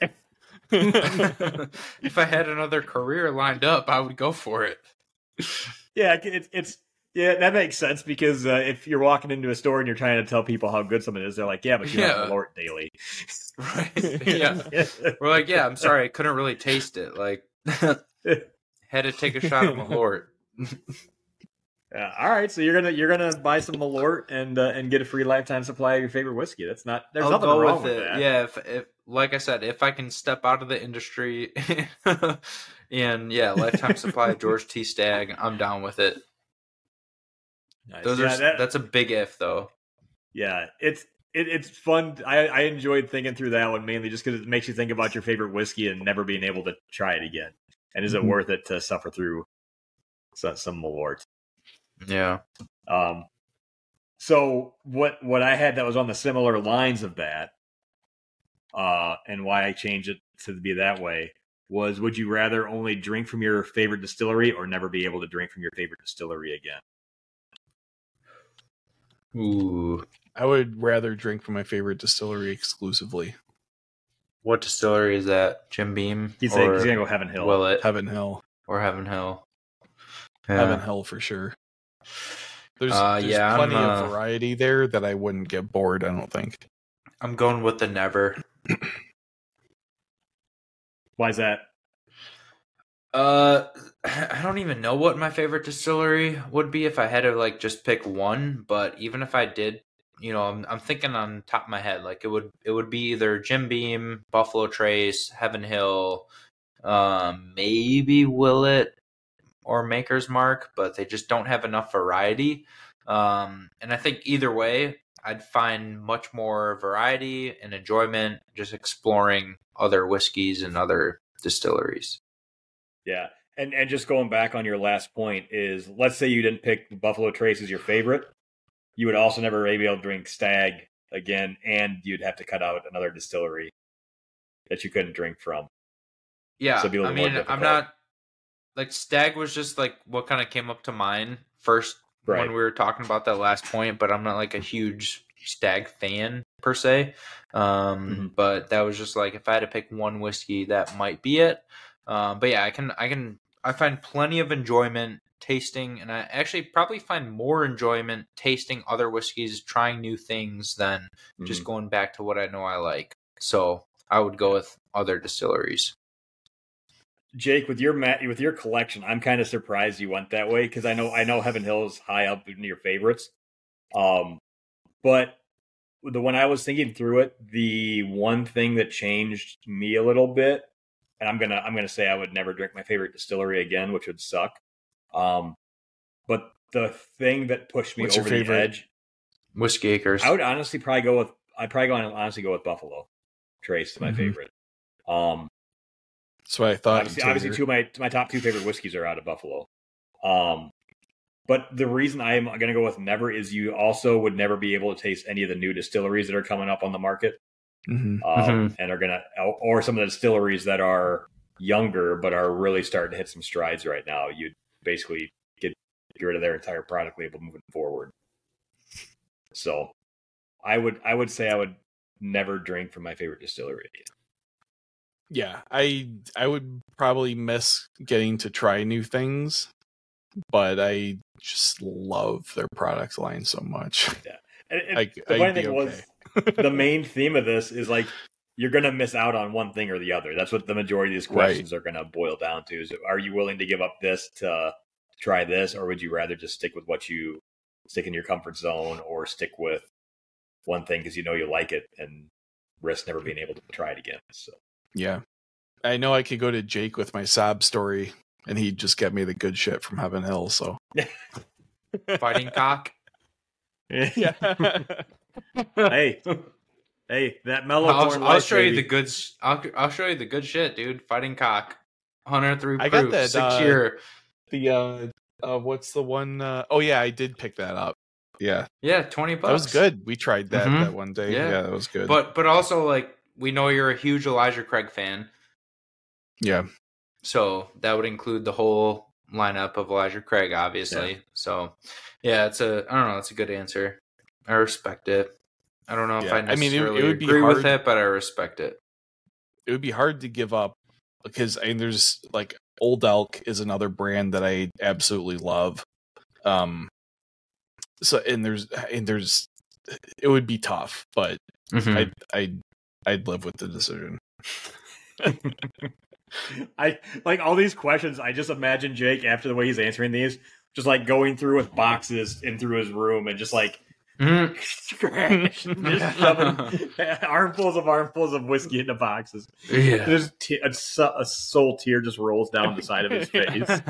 *laughs* if I had another career lined up, I would go for it. Yeah, it's it's yeah, that makes sense because uh, if you're walking into a store and you're trying to tell people how good something is, they're like, "Yeah, but you Yeah. have Malort daily." *laughs* Right? Yeah. We're like, yeah, I'm sorry, I couldn't really taste it. Like, had to take a shot of Malort. Yeah, all right, so you're gonna you're gonna buy some Malort and uh, and get a free lifetime supply of your favorite whiskey. That's not there's I'll nothing wrong with it. Yeah, if, if like I said, if I can step out of the industry *laughs* and yeah, lifetime supply of George T. Stagg, I'm down with it. Nice. Those yeah, are that- that's a big if though. yeah, it's it, it's fun. I, I enjoyed thinking through that one mainly just because it makes you think about your favorite whiskey and never being able to try it again. And is it Mhm. worth it to suffer through some, some Malort? Yeah. Um, so what what I had that was on the similar lines of that, uh, and why I changed it to be that way was: Would you rather only drink from your favorite distillery or never be able to drink from your favorite distillery again? Ooh. I would rather drink from my favorite distillery exclusively. What distillery is that? Jim Beam He's, saying or he's gonna go Heaven Hill. Will it Heaven Hill. or Heaven Hill? Heaven Hill for sure. There's, Uh, there's yeah, I'm, plenty uh, of variety there that I wouldn't get bored, I don't think. I'm going with the Never. Why is that? Uh, *sighs* I don't even know what my favorite distillery would be if I had to like just pick one. But even if I did, you know, I'm, I'm thinking on top of my head, like it would it would be either Jim Beam, Buffalo Trace, Heaven Hill, um, maybe Willet, or Maker's Mark, but they just don't have enough variety. Um, and I think either way, I'd find much more variety and enjoyment just exploring other whiskeys and other distilleries. Yeah. And and just going back on your last point is let's say you didn't pick Buffalo Trace as your favorite, you would also never be able to drink Stagg again, and you'd have to cut out another distillery that you couldn't drink from. Yeah, So it'd be a I mean, I'm not like Stagg was just like what kind of came up to mind first Right. when we were talking about that last point, but I'm not like a huge Stagg fan per se. Um, Mhm. But that was just like if I had to pick one whiskey, that might be it. Um, but yeah, I can, I can, I find plenty of enjoyment tasting, and I actually probably find more enjoyment tasting other whiskeys, trying new things than just Mhm. going back to what I know I like. So I would go with other distilleries. Jake, with your mat, with your collection, I'm kind of surprised you went that way because I know I know Heaven Hill is high up in your favorites. Um, but the when I was thinking through it, the one thing that changed me a little bit, and I'm gonna I'm gonna say I would never drink my favorite distillery again, which would suck. Um, but the thing that pushed me What's over the edge, Whiskey Acres. I would honestly probably go with I'd probably go honestly go with Buffalo Trace my Mhm. favorite. Um, That's what I thought. obviously, obviously two of my my top two favorite whiskeys are out of Buffalo. Um, but the reason I'm going to go with never is you also would never be able to taste any of the new distilleries that are coming up on the market, hmm um, and are going to or some of the distilleries that are younger but are really starting to hit some strides right now. You'd basically get, get rid of their entire product label moving forward. So, I would I would say I would never drink from my favorite distillery again. Yeah, I I would probably miss getting to try new things, but I just love their product line so much. *laughs* And, and I, the I'd thing okay. was the *laughs* main theme of this is like you're going to miss out on one thing or the other. That's what the majority of these Right. questions are going to boil down to: is are you willing to give up this to try this, or would you rather just stick with what you stick in your comfort zone, or stick with one thing because you know you like it and risk never being able to try it again? So Yeah. I know I could go to Jake with my sob story and he'd just get me the good shit from Heaven Hill, so Fighting cock. *laughs* Yeah. hey, hey, that mellow I'll, I'll life, show you the good. s- I'll, I'll show you the good shit, dude. Fighting cock. 103 I got proof, that, six uh, year. the uh uh what's the one uh oh yeah, I did pick that up. Yeah. Yeah, 20 bucks. That was good. We tried that Mhm. that one day. Yeah. Yeah. that was good. But but also like we know you're a huge Elijah Craig fan, yeah. so that would include the whole lineup of Elijah Craig, obviously. So yeah, it's a I don't know, it's a good answer. I respect it. I don't know if Yeah, I I mean, it- it necessarily would be agree with it, but I respect it. It would be hard to give up because I mean there's like Old Elk is another brand that I absolutely love. Um so and there's and there's it would be tough, but Mhm. I'd I'd I'd live with the decision. *laughs* I like all these questions. I just imagine Jake after the way he's answering these, just like going through with boxes in through his room and just like Mhm. trash, *laughs* just shoving *laughs* armfuls of armfuls of whiskey into boxes. Yeah. There's te- a, a soul tear just rolls down the side of his face.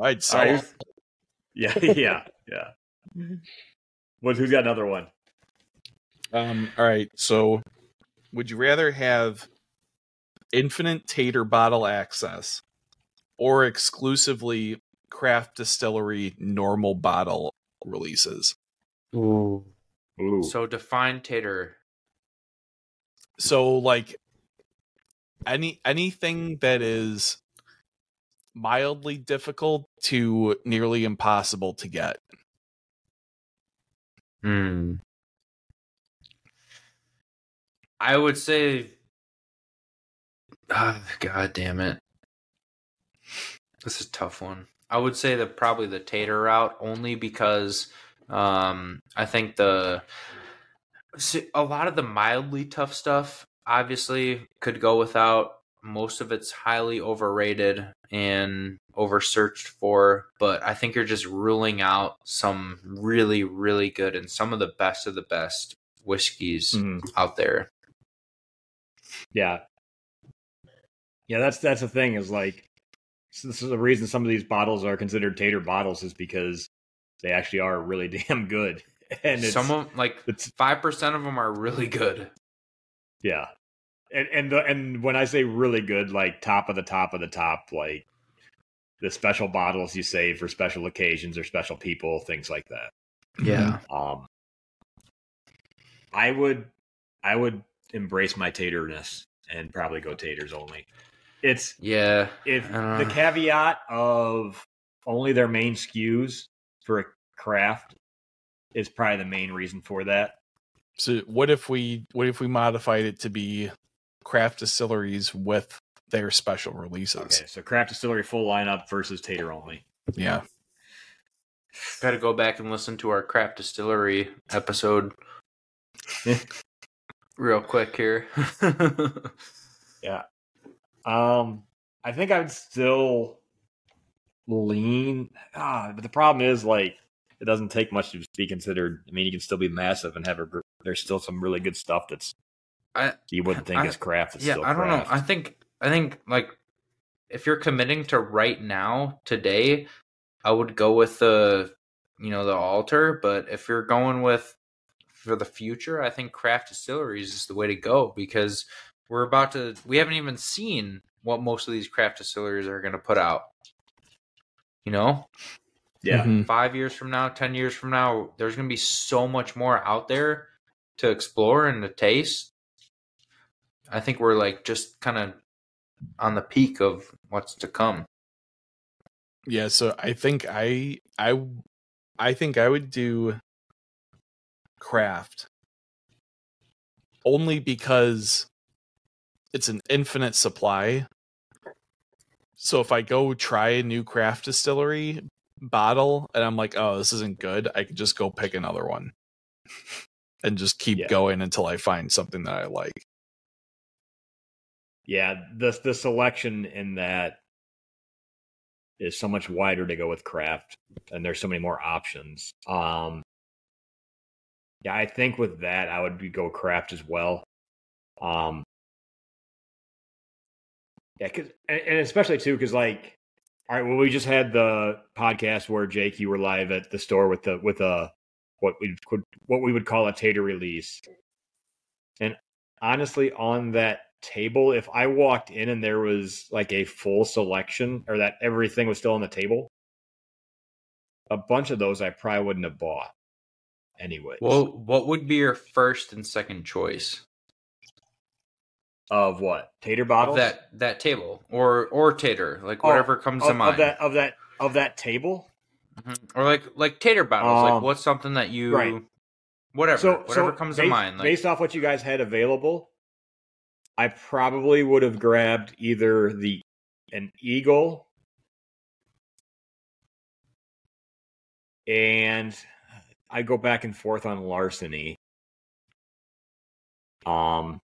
I'd sell All it. right. Yeah, yeah, yeah. What? Who's got another one? Um, all right. So, would you rather have infinite tater bottle access or exclusively craft distillery normal bottle releases? Ooh, so define tater. So, like any anything that is mildly difficult to nearly impossible to get. Hmm. I would say, Ah, God damn it, this is a tough one. I would say that probably the tater route only because um, I think the see, a lot of the mildly tough stuff obviously could go without. Most of it's highly overrated and over searched for, but I think you're just ruling out some really, really good and some of the best of the best whiskeys Mhm. out there. Yeah, yeah. That's that's the thing is like So this is the reason some of these bottles are considered tater bottles is because they actually are really *laughs* damn good. And it's, Some of like it's five percent of them are really good. yeah, and and the, and when I say really good, like top of the top of the top, like the special bottles you save for special occasions or special people, things like that. Yeah. Um, I would, I would embrace my taterness and probably go taters only. It's Yeah. if Uh. the caveat of only their main SKUs for a craft is probably the main reason for that. So what if we what if we modified it to be craft distilleries with their special releases? Okay, so craft distillery full lineup versus tater only. Yeah. Got to go back and listen to our craft distillery episode *laughs* real quick here. *laughs* Yeah. Um, I think I would still lean. Ah, but the problem is like it doesn't take much to be considered. I mean, you can still be massive and have a. There's still some really good stuff that's I you wouldn't think I- is craft. It's yeah, still I don't know. I think I think like if you're committing to right now today, I would go with the you know the altar. But if you're going with for the future, I think craft distilleries is the way to go because we're about to. We haven't even seen what most of these craft distilleries are going to put out. You know, yeah. Mhm. five years from now, ten years from now, there's going to be so much more out there to explore and to taste. I think we're like just kind of on the peak of what's to come. Yeah, so I think I I I think I would do craft only because it's an infinite supply. So if I go try a new craft distillery bottle and I'm like, "Oh, this isn't good," I could just go pick another one *laughs* and just keep Yeah. going until I find something that I like. Yeah, the the selection in that is so much wider to go with craft, and there's so many more options. Um, yeah, I think with that I would be go craft as well. Um, yeah, cause, and, and especially too, because like, all right, well, we just had the podcast where Jake, you were live at the store with the with a what we could what we would call a tater release, and honestly, on that table, if I walked in and there was like a full selection or that everything was still on the table, a bunch of those I probably wouldn't have bought anyway. Well, what would be your first and second choice of what tater bottles? of that that table or or tater, like Oh, whatever comes of, to mind. of that of that of that table. Mhm. or like like tater bottles. like Um, what's something that you right. whatever so whatever so comes based, to mind. Like based off what you guys had available, I probably would have grabbed either the an eagle and I go back and forth on larceny. Um,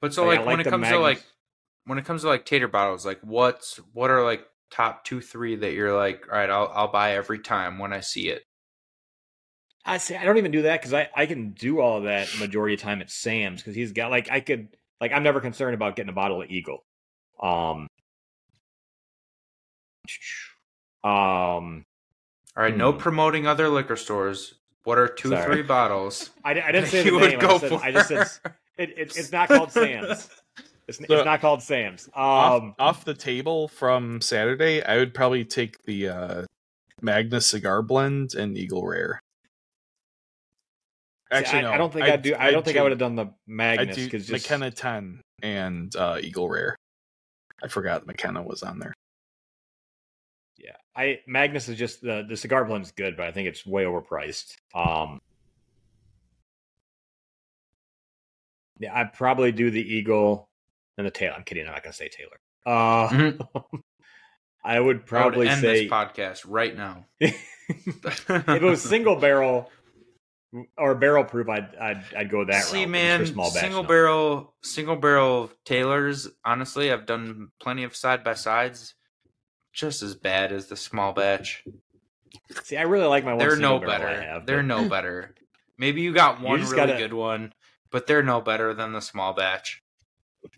But so Like, like, when like it comes to like when it comes to like tater bottles, like what's what are like top two three that you're like, all right, I'll I'll buy every time when I see it. I say I don't even do that because I I can do all that majority of time at Sam's because he's got like I could like I'm never concerned about getting a bottle of Eagle. Um. Um. All right, no Hmm. promoting other liquor stores. What are two Sorry. three bottles? *laughs* I, I didn't *laughs* say the you would name. I go just said, for. I just said it, it, it's not called Sam's. It's, it's not called Sam's. off, Um. off the table from Saturday, I would probably take the uh, Magnus Cigar Blend and Eagle Rare. see, Actually, I, no. I don't think I'd, do. I don't think I would have done the I'd Magnus do because just McKenna 10 and uh, Eagle Rare. I forgot McKenna was on there. I Magnus is just the the cigar blend is good, but I think it's way overpriced. Um, yeah, I'd probably do the Eagle and the Taylor. I'm kidding. I'm not gonna say Taylor. Uh, Mhm. *laughs* I would I would probably end say this podcast right now. *laughs* *laughs* if it was single barrel or barrel proof, I'd I'd, I'd go that See, route. man, small batch, single no. barrel, single barrel Taylors. Honestly, I've done plenty of side by sides, just as bad as the small batch. See, I really like my one. They're no better. Have, they're but- no *laughs* better. Maybe you got one just really gotta- good one, but they're no better than the small batch.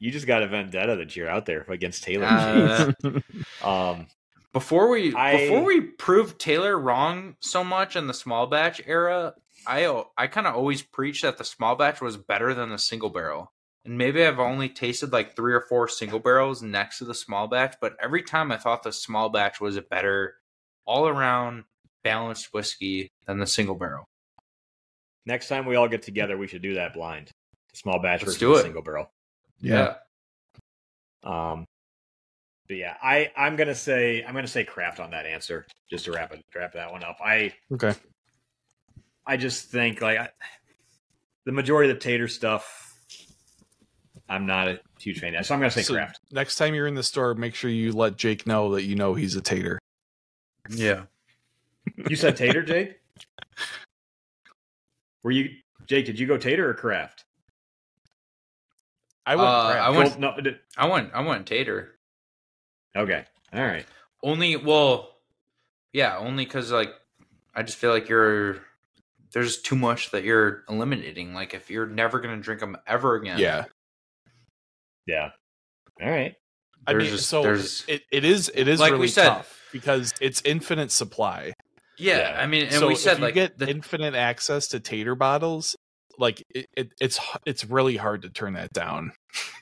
you just got a vendetta that you're out there against Taylor. Uh, *laughs* Um, Before we I- before we proved Taylor wrong so much in the small batch era, I I kind of always preached that the small batch was better than the single barrel. And maybe I've only tasted like three or four single barrels next to the small batch, but every time I thought the small batch was a better all around balanced whiskey than the single barrel. next time we all get together, we should do that blind. Small batch Let's versus single barrel. Yeah. Um, but yeah, I I'm gonna say I'm gonna say craft on that answer just to wrap it wrap that one up. I Okay. I just think like I, the majority of the tater stuff, I'm not a huge fan of. So I'm gonna say So craft. next time you're in the store, make sure you let Jake know that you know he's a tater. Yeah. You said tater, *laughs* Jake. Were you Jake? Did you go tater or craft? I went Uh, craft. I went- Gold- no, did- I went I went Tater. okay, all right. Only well, yeah, only because like I just feel like you're there's too much that you're eliminating. Like if you're never gonna drink them ever again, yeah. Yeah, all right. I There's mean, just- so there's- it, it is it is Like we really said- tough because it's infinite supply. yeah. Yeah. I mean, and so we said if you like get the, infinite access to tater bottles, like it, it, it's it's really hard to turn that down.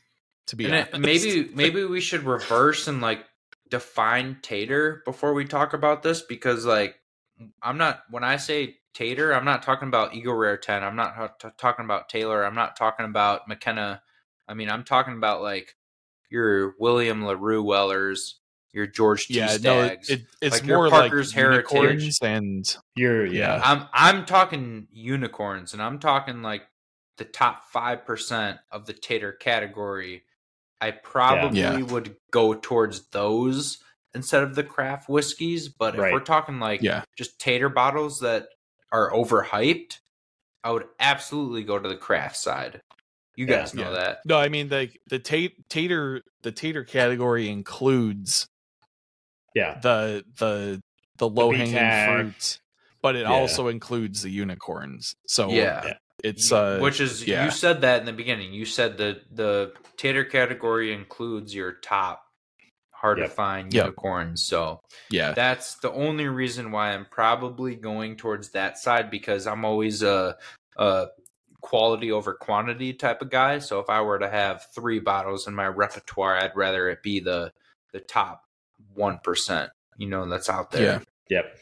*laughs* to be and honest, it, maybe maybe we should reverse and like define tater before we talk about this because like I'm not when I say tater, I'm not talking about Eagle Rare Ten. I'm not uh, t- talking about Taylor. I'm not talking about McKenna. I mean, I'm talking about like your William Larue Wellers, your George T. yeah, no, it, it's Like your more Parker's like Heritage. unicorns and You're yeah. Yeah. I'm I'm talking unicorns, and I'm talking like the top five percent of the tater category. I probably Yeah. would go towards those instead of the craft whiskeys. But if Right. we're talking like yeah, just tater bottles that are overhyped, I would absolutely go to the craft side. You Yeah. guys know Yeah. that. no, I mean the the ta- tater the tater category includes yeah. the the the low hanging tag. fruits, but it Yeah. also includes the unicorns. So yeah. yeah. it's uh which is yeah. you said that in the beginning. You said that the tater category includes your top hard to find Yep. unicorns. So yeah that's the only reason why I'm probably going towards that side because I'm always a, a quality over quantity type of guy. So if I were to have three bottles in my repertoire, I'd rather it be the the top one percent. You know that's out there. Yeah. Yep.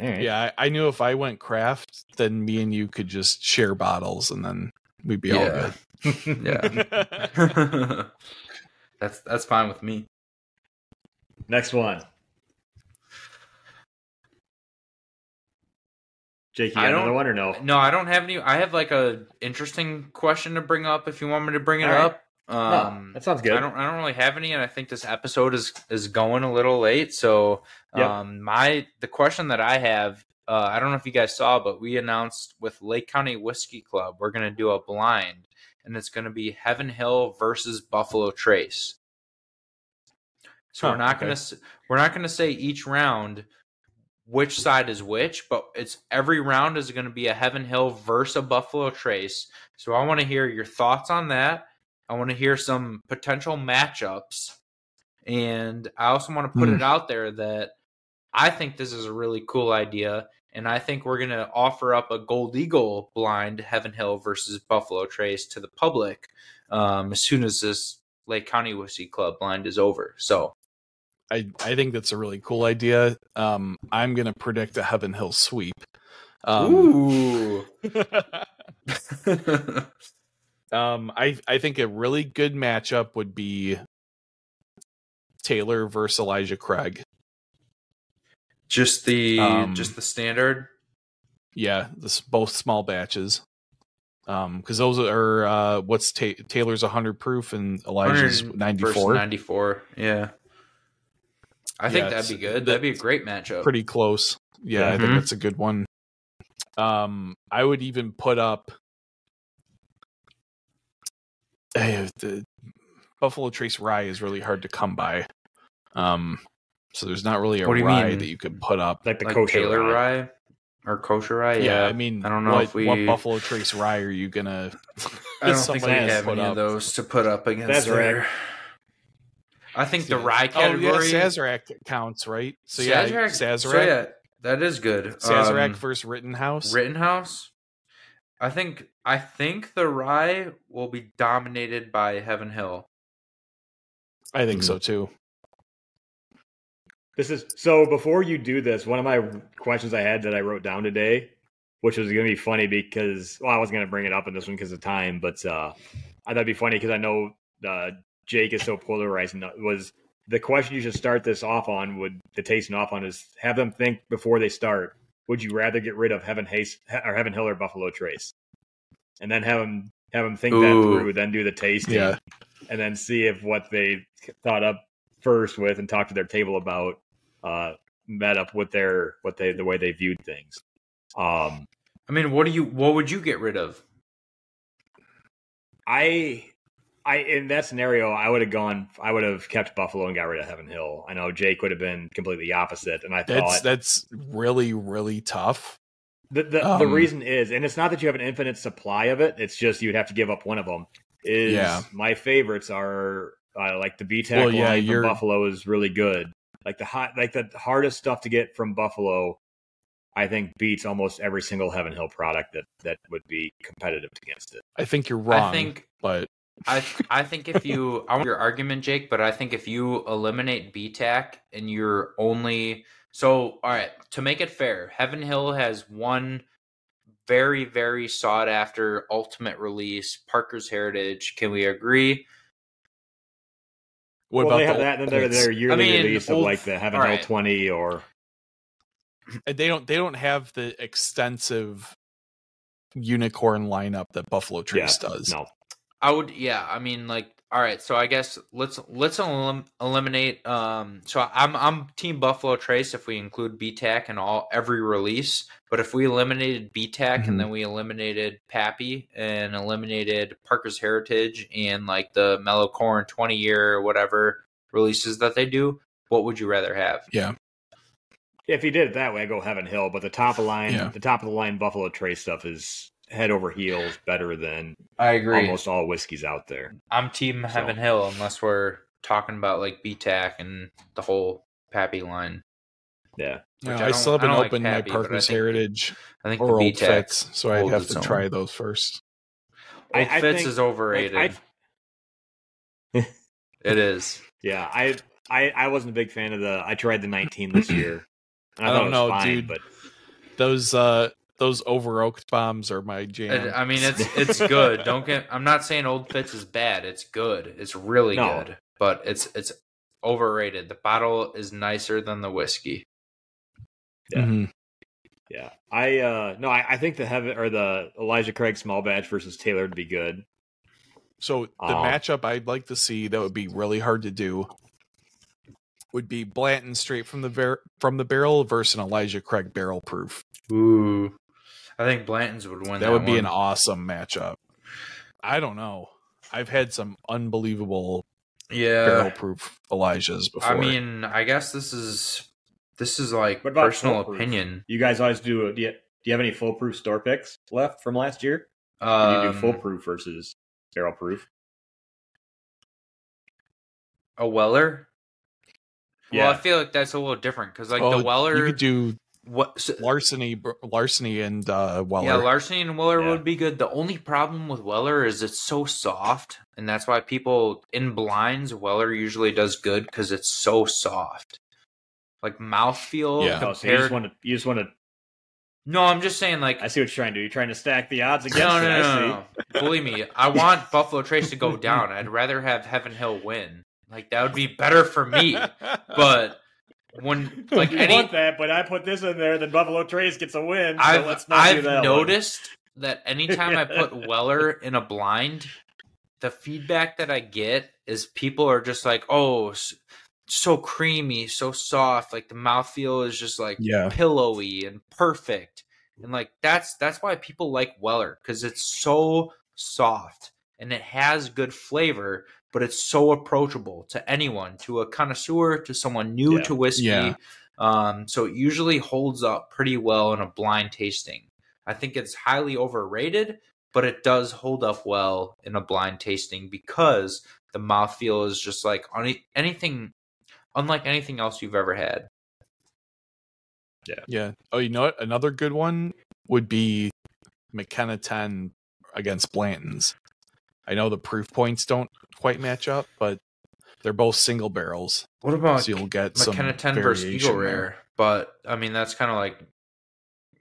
All right. yeah. I, I knew if I went craft, then me and you could just share bottles, and then we'd be all Yeah. good. *laughs* Yeah. *laughs* *laughs* that's that's fine with me. Next one. Jake, you got don't- another one or no? No, I don't have any. I have like a interesting question to bring up if you want me to bring it right. up. Um, no, that sounds good. I don't. I don't really have any, and I think this episode is is going a little late. So, Yep. um, my the question that I have, uh, I don't know if you guys saw, but we announced with Lake County Whiskey Club we're going to do a blind, and it's going to be Heaven Hill versus Buffalo Trace. So Huh, we're not okay. going to we're not going to say each round which side is which, but it's every round is going to be a Heaven Hill versus a Buffalo Trace. So I want to hear your thoughts on that. I want to hear some potential matchups. And I also want to put Hmm. it out there that I think this is a really cool idea. And I think we're going to offer up a Gold Eagle blind Heaven Hill versus Buffalo Trace to the public um, as soon as this Lake County Whiskey Club blind is over. So I I think that's a really cool idea. Um, I'm gonna predict a Heaven Hill sweep. Um, Ooh. *laughs* um, I I think a really good matchup would be Taylor versus Elijah Craig. just the Um, just the standard. Yeah, this both small batches. Um, because those are uh, what's ta- Taylor's 100 proof and Elijah's 94. 94. Yeah. I think Yeah, that'd be good. That'd be a great matchup. Pretty close. Yeah, I think Mhm. that's a good one. Um, I would even put up. Eh, the Buffalo Trace rye is really hard to come by. Um, so there's not really a What do you rye mean? that you could put up. Like the like kosher Taylor rye. rye. or kosher rye. Yeah, Yeah, I mean, I don't know what, if we. what Buffalo Trace rye are you gonna? I don't *laughs* think somebody we have any up? of those to put up against. That's their- right. I think the rye category. Oh yeah, Sazerac counts, right? So yeah, Sazerac. Sazerac, So yeah, that is good. Sazerac Um, versus Rittenhouse. Rittenhouse. I think I think the rye will be dominated by Heaven Hill. I think Mm-hmm. so too. This is so. Before you do this, one of my questions I had that I wrote down today, which was going to be funny because well, I wasn't going to bring it up in this one because of time, but uh, I thought it'd be funny because I know uh, Jake is so polarized. and, uh, Was the question you should start this off on? Would the tasting off on is have them think before they start. Would you rather get rid of Heaven Hayes or Heaven Hill or Buffalo Trace, and then have them have them think that through, then do the tasting, Yeah. and then see if what they thought up first with and talk to their table about uh met up with their what they the way they viewed things um I mean, what do you? What would you get rid of? i i in that scenario i would have gone i would have kept buffalo and got rid of heaven hill i know jake would have been completely opposite and i That's thought that's that's really really tough. the the, the um, reason is and it's not that you have an infinite supply of it it's just you'd have to give up one of them is Yeah. my favorites are uh, like the BTAC Well, yeah, line from Buffalo is really good. Like the hot, like the hardest stuff to get from Buffalo, I think beats almost every single Heaven Hill product that that would be competitive against it. I think you're wrong. I think but I I think if you *laughs* I want your argument, Jake, but I think if you eliminate BTAC and you're only so all right to make it fair, Heaven Hill has one very very sought after ultimate release, Parker's Heritage. Can we agree? what well, about they have the that, and then their, Olds? their yearly mean, release of old- like the Heaven all Hill right. twenty or they don't they don't have the extensive unicorn lineup that Buffalo Trace yeah, does. no. I would, yeah. I mean, like, all right. So I guess let's let's elim- eliminate. Um, so I'm I'm Team Buffalo Trace if we include BTAC and all every release. But if we eliminated BTAC Mhm. and then we eliminated Pappy and eliminated Parker's Heritage and like the Mellow Corn 20 year or whatever releases that they do, what would you rather have? Yeah. If you did it that way, I go Heaven Hill. But the top of line, Yeah. the top of the line Buffalo Trace stuff is head over heels better than I agree. almost all whiskeys out there. I'm Team Heaven Hill unless we're talking about like BTAC and the whole Pappy line. Yeah. No, I, I still haven't I don't like opened Pappy, my but I Parker's think- Heritage I think or the Old BTAC Fitz, so I holds have to own. try those first. I- Old I Fitz think- is overrated. Like, *laughs* it is. Yeah, I, I I wasn't a big fan of the. I tried the 19 this year. *clears throat* And I, I don't it was know, fine, dude. But Those uh those over oaked bombs are my jam. It- I mean, it's *laughs* it's good. Don't get. I'm not saying Old Fitz is bad. It's good. It's really No. good. But it's it's overrated. The bottle is nicer than the whiskey. Yeah. Mhm. yeah, I uh no, I, I think the heaven or the Elijah Craig small batch versus Taylor would be good. So the Um, matchup I'd like to see that would be really hard to do would be Blanton straight from the ver- from the barrel versus an Elijah Craig barrel proof. Ooh, I think Blanton's would win. That, That, would be one. an awesome matchup. I don't know. I've had some unbelievable barrel yeah. proof Elijahs before. I mean, I guess this is this is like personal foolproof? opinion. You guys always do. Do you, do you have any full proof store picks left from last year? Or Um, you do full proof versus barrel proof? a Weller. Yeah. Well, I feel like that's a little different because like Oh, the Weller, you could do what so- larceny, larceny, and uh, Weller. Yeah, Larceny and Weller Yeah. would be good. The only problem with Weller is it's so soft, and that's why people in blinds Weller usually does good because it's so soft. Like mouthfeel Yeah. Oh, so you just want to. You just want to. no, I'm just saying like I see what you're trying to do. You're trying to stack the odds against no, it. no, no, no, no. Believe me, I want Buffalo Trace to go down. I'd rather have Heaven Hill win. Like that would be better for me. *laughs* But *laughs* when like you any want that, but I put this in there, then Buffalo Trace gets a win. So I've let's not I've that one. noticed that anytime I put *laughs* Weller in a blind, the feedback that I get is people are just like, "Oh, so creamy, so soft, like the mouthfeel is just like Yeah. pillowy and perfect." And like that's that's why people like Weller cuz it's so soft and it has good flavor, but it's so approachable to anyone, to a connoisseur, to someone new Yeah. to whiskey. Yeah. Um, so it usually holds up pretty well in a blind tasting. I think it's highly overrated, but it does hold up well in a blind tasting because the mouthfeel is just like any, anything, unlike anything else you've ever had. Yeah. Yeah. Oh, you know what? Another good one would be McKenna 10 against Blanton's. I know the proof points don't quite match up, but they're both single barrels, What about so you'll get some McKenna 10 versus variation Eagle there. Rare? But I mean, that's kind of like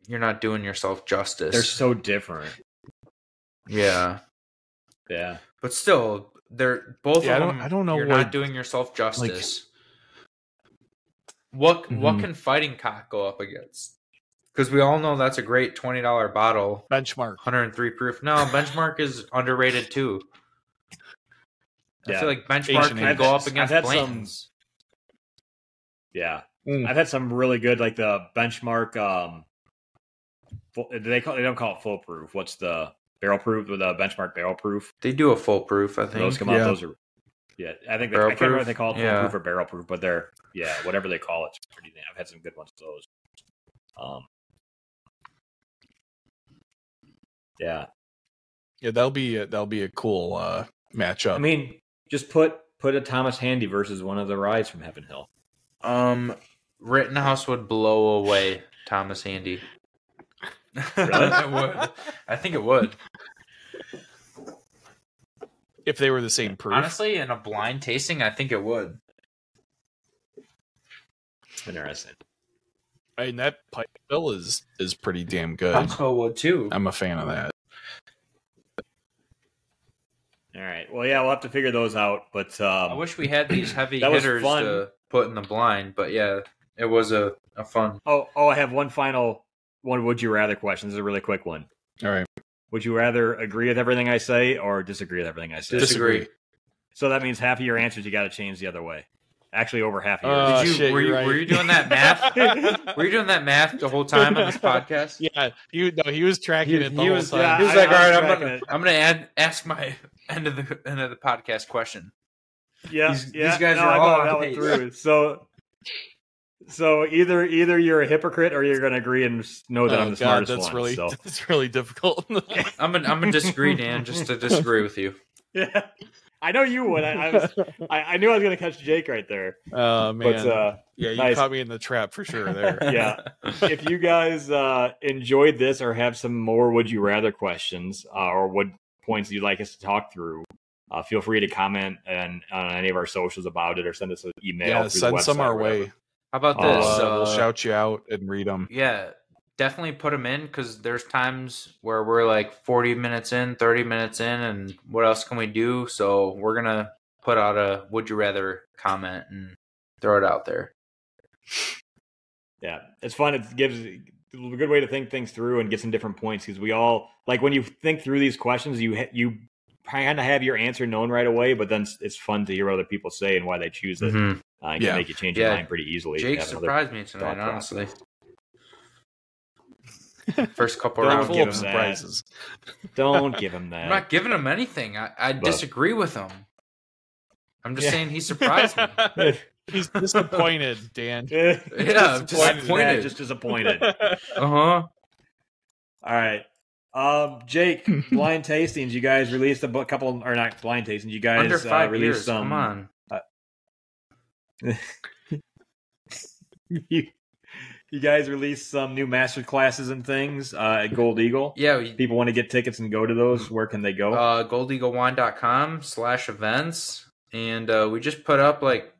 you're not doing yourself justice. They're so different. yeah. Yeah. But still, they're both Yeah, I don't- them. I don't know You're what- not doing yourself justice. what what Mhm. can fighting cock go up against? Because we all know that's a great twenty dollar bottle, Benchmark. 103 proof. No, benchmark is underrated too. I Yeah. feel like benchmark Asian can I've- go up I've against had some- Yeah. Mm. I've had some really good like the benchmark um full, they call they don't call it full proof. What's the barrel proof with a benchmark barrel proof? They do a full proof, I think. Those come out, those are yeah, I think they, I can't remember proof? they call it Yeah. full proof or barrel proof, but they're yeah, whatever they call it, it's pretty I've had some good ones of those. Um Yeah. Yeah, that'll be a, that'll be a cool uh, matchup. I mean, just put put a Thomas Handy versus one of the rides from Heaven Hill. Um, Rittenhouse would blow away Thomas Handy. Really? *laughs* it would. I think it would. if they were the same proof, Honestly, in a blind tasting, I think it would. Interesting. I mean that pipe bill is is pretty damn good. Costco would too. I'm a fan of that. All right. Well, yeah, we'll have to figure those out. But um, I wish we had these *clears throat* heavy That was hitters fun. to put in the blind, but yeah, it was a, a fun. oh, oh, I have one final one. Would you rather question? This is a really quick one. All right. Would you rather agree with everything I say or disagree with everything I say? Disagree. So that means half of your answers you got to change the other way. Actually, over half of Uh, yours. Did you shit, were you're right. were you doing that math? *laughs* were you doing that math the whole time on this *laughs* podcast? Yeah, he no, he was tracking He- it the he whole was- time. yeah, He was I- like, I "All right, I'm gonna it. I'm gonna add, ask my end of the end of the podcast question." yeah, these- yeah. these guys no, are I all on that one pace. through. So, so either either you're a hypocrite or you're going to agree and know that Oh, I'm the God, smartest that's one. really so. *laughs* that's really difficult. I'm gonna I'm gonna disagree, Dan, just to disagree with you. Yeah, I know you would. I, I was. I, I knew I was going to catch Jake right there. *laughs* Oh man, But uh, yeah, you nice. caught me in the trap for sure. There. *laughs* Yeah. if you guys uh, enjoyed this or have some more would you rather questions uh, or what points you'd like us to talk through, uh, feel free to comment and on any of our socials about it or send us an email. yeah, send some our way. How about this? uh, we'll Uh, shout you out and read them. Yeah, definitely put them in because there's times where we're like 40 minutes in, 30 minutes in, and what else can we do? So we're gonna put out a would you rather comment and throw it out there. Yeah, it's fun. It gives a good way to think things through and get some different points because we all like when you think through these questions, you ha- you kind of have your answer known right away, but then it's- it's fun to hear what other people say and why they choose it. Mhm. Uh, it can make you change your Yeah. mind pretty easily. Jake Have another- surprised me tonight, honestly. process. First couple *laughs* Don't rounds. Full give of him surprises. Don't give *laughs* him that. I'm not giving him anything. I, I But- disagree with him. I'm just Yeah. saying he surprised me. *laughs* He's disappointed, Dan. Yeah, I'm Disappointed. disappointed. Yeah, just disappointed. Uh huh. All right. Um, Jake, blind tastings. You guys released a bu- couple, or not blind tastings. You guys Under uh, released years. some. Come on. you, you guys released some new master classes and things uh, at Gold Eagle. Yeah. We, People want to get tickets and go to those. Where can they go? uh, goldeaglewine.com slash events. And uh, we just put up like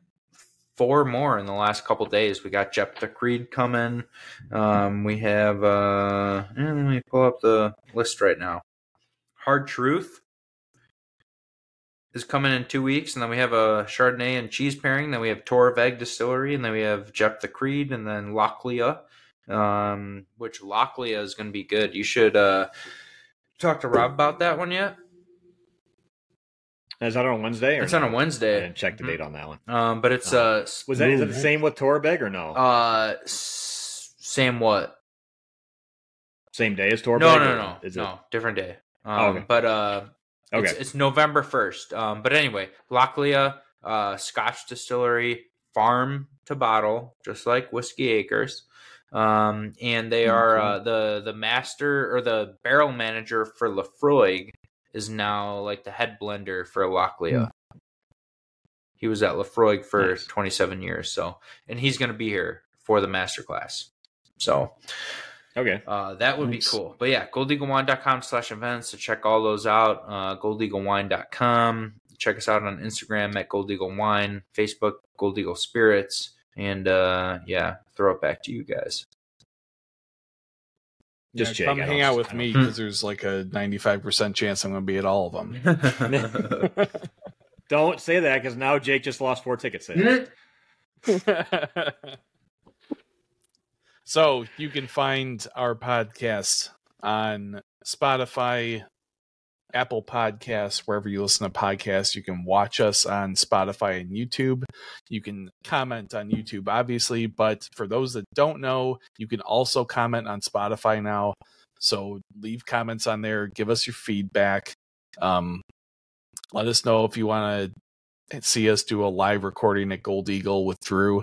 four more in the last couple days. We got Jeptha Creed coming. Um, we have, uh, eh, let me pull up the list right now. Hard Truth is coming in two weeks. And then we have a Chardonnay and cheese pairing. Then we have Torabhaig Distillery. And then we have Jeptha Creed. And then Lochlea, um, which Lochlea is going to be good. You should uh, talk to Rob about that one yet. Is that on Wednesday? Or It's on a no? I didn't check the Mhm. date on that one. Um, but it's uh, s- Was that is it the same with Torabhaig or no? uh, s- same what? same day as Torabhaig? No, or no, no, Is no, different day. Um, Oh, okay. But uh, Okay. it's, it's November first. Um, but anyway, Lochlea, uh, Scotch Distillery, farm to bottle, just like Whiskey Acres. Um, and they are uh, the the master or the barrel manager for Laphroaig is now like the head blender for Lochlea. He was at Laphroaig for Nice. 27 years, so and he's going to be here for the master class. So Okay. uh, that would Nice. be cool. But yeah, goldeaglewine.com slash events to check all those out. Uh, goldeaglewine.com. Check us out on Instagram at Gold Eagle Wine, Facebook, Gold Eagle Spirits. And uh, yeah, throw it back to you guys. Just yeah, come hang out with me because there's like a 95% chance I'm going to be at all of them. *laughs* Don't say that because now Jake just lost four ticket sales. *laughs* *laughs* so you can find our podcast on Spotify, Apple Podcasts, wherever you listen to podcasts. You can watch us on Spotify and YouTube. You can comment on YouTube, obviously, but for those that don't know, you can also comment on Spotify now. So leave comments on there, give us your feedback. Um, let us know if you want to see us do a live recording at Gold Eagle with Drew.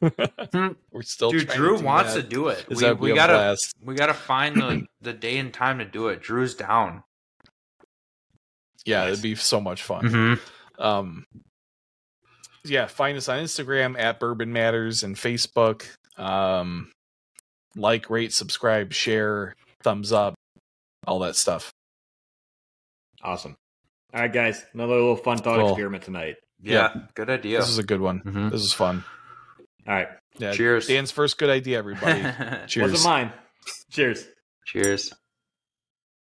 *laughs* We're still Dude, Drew to do wants that. to do it. Is we that we gotta blast? we gotta find the *clears throat* the day and time to do it. Drew's down. Yeah, Nice. it'd be so much fun. Mm-hmm. Um, yeah, find us on Instagram at Bourbon Matters and Facebook. Um, like, rate, subscribe, share, thumbs up, all that stuff. Awesome. All right, guys. Another little fun thought Cool. experiment tonight. Yeah, good idea. This is a good one. Mhm. This is fun. All right. Yeah, Cheers. Dan's first good idea, everybody. *laughs* Cheers. Wasn't mine. Cheers. Cheers.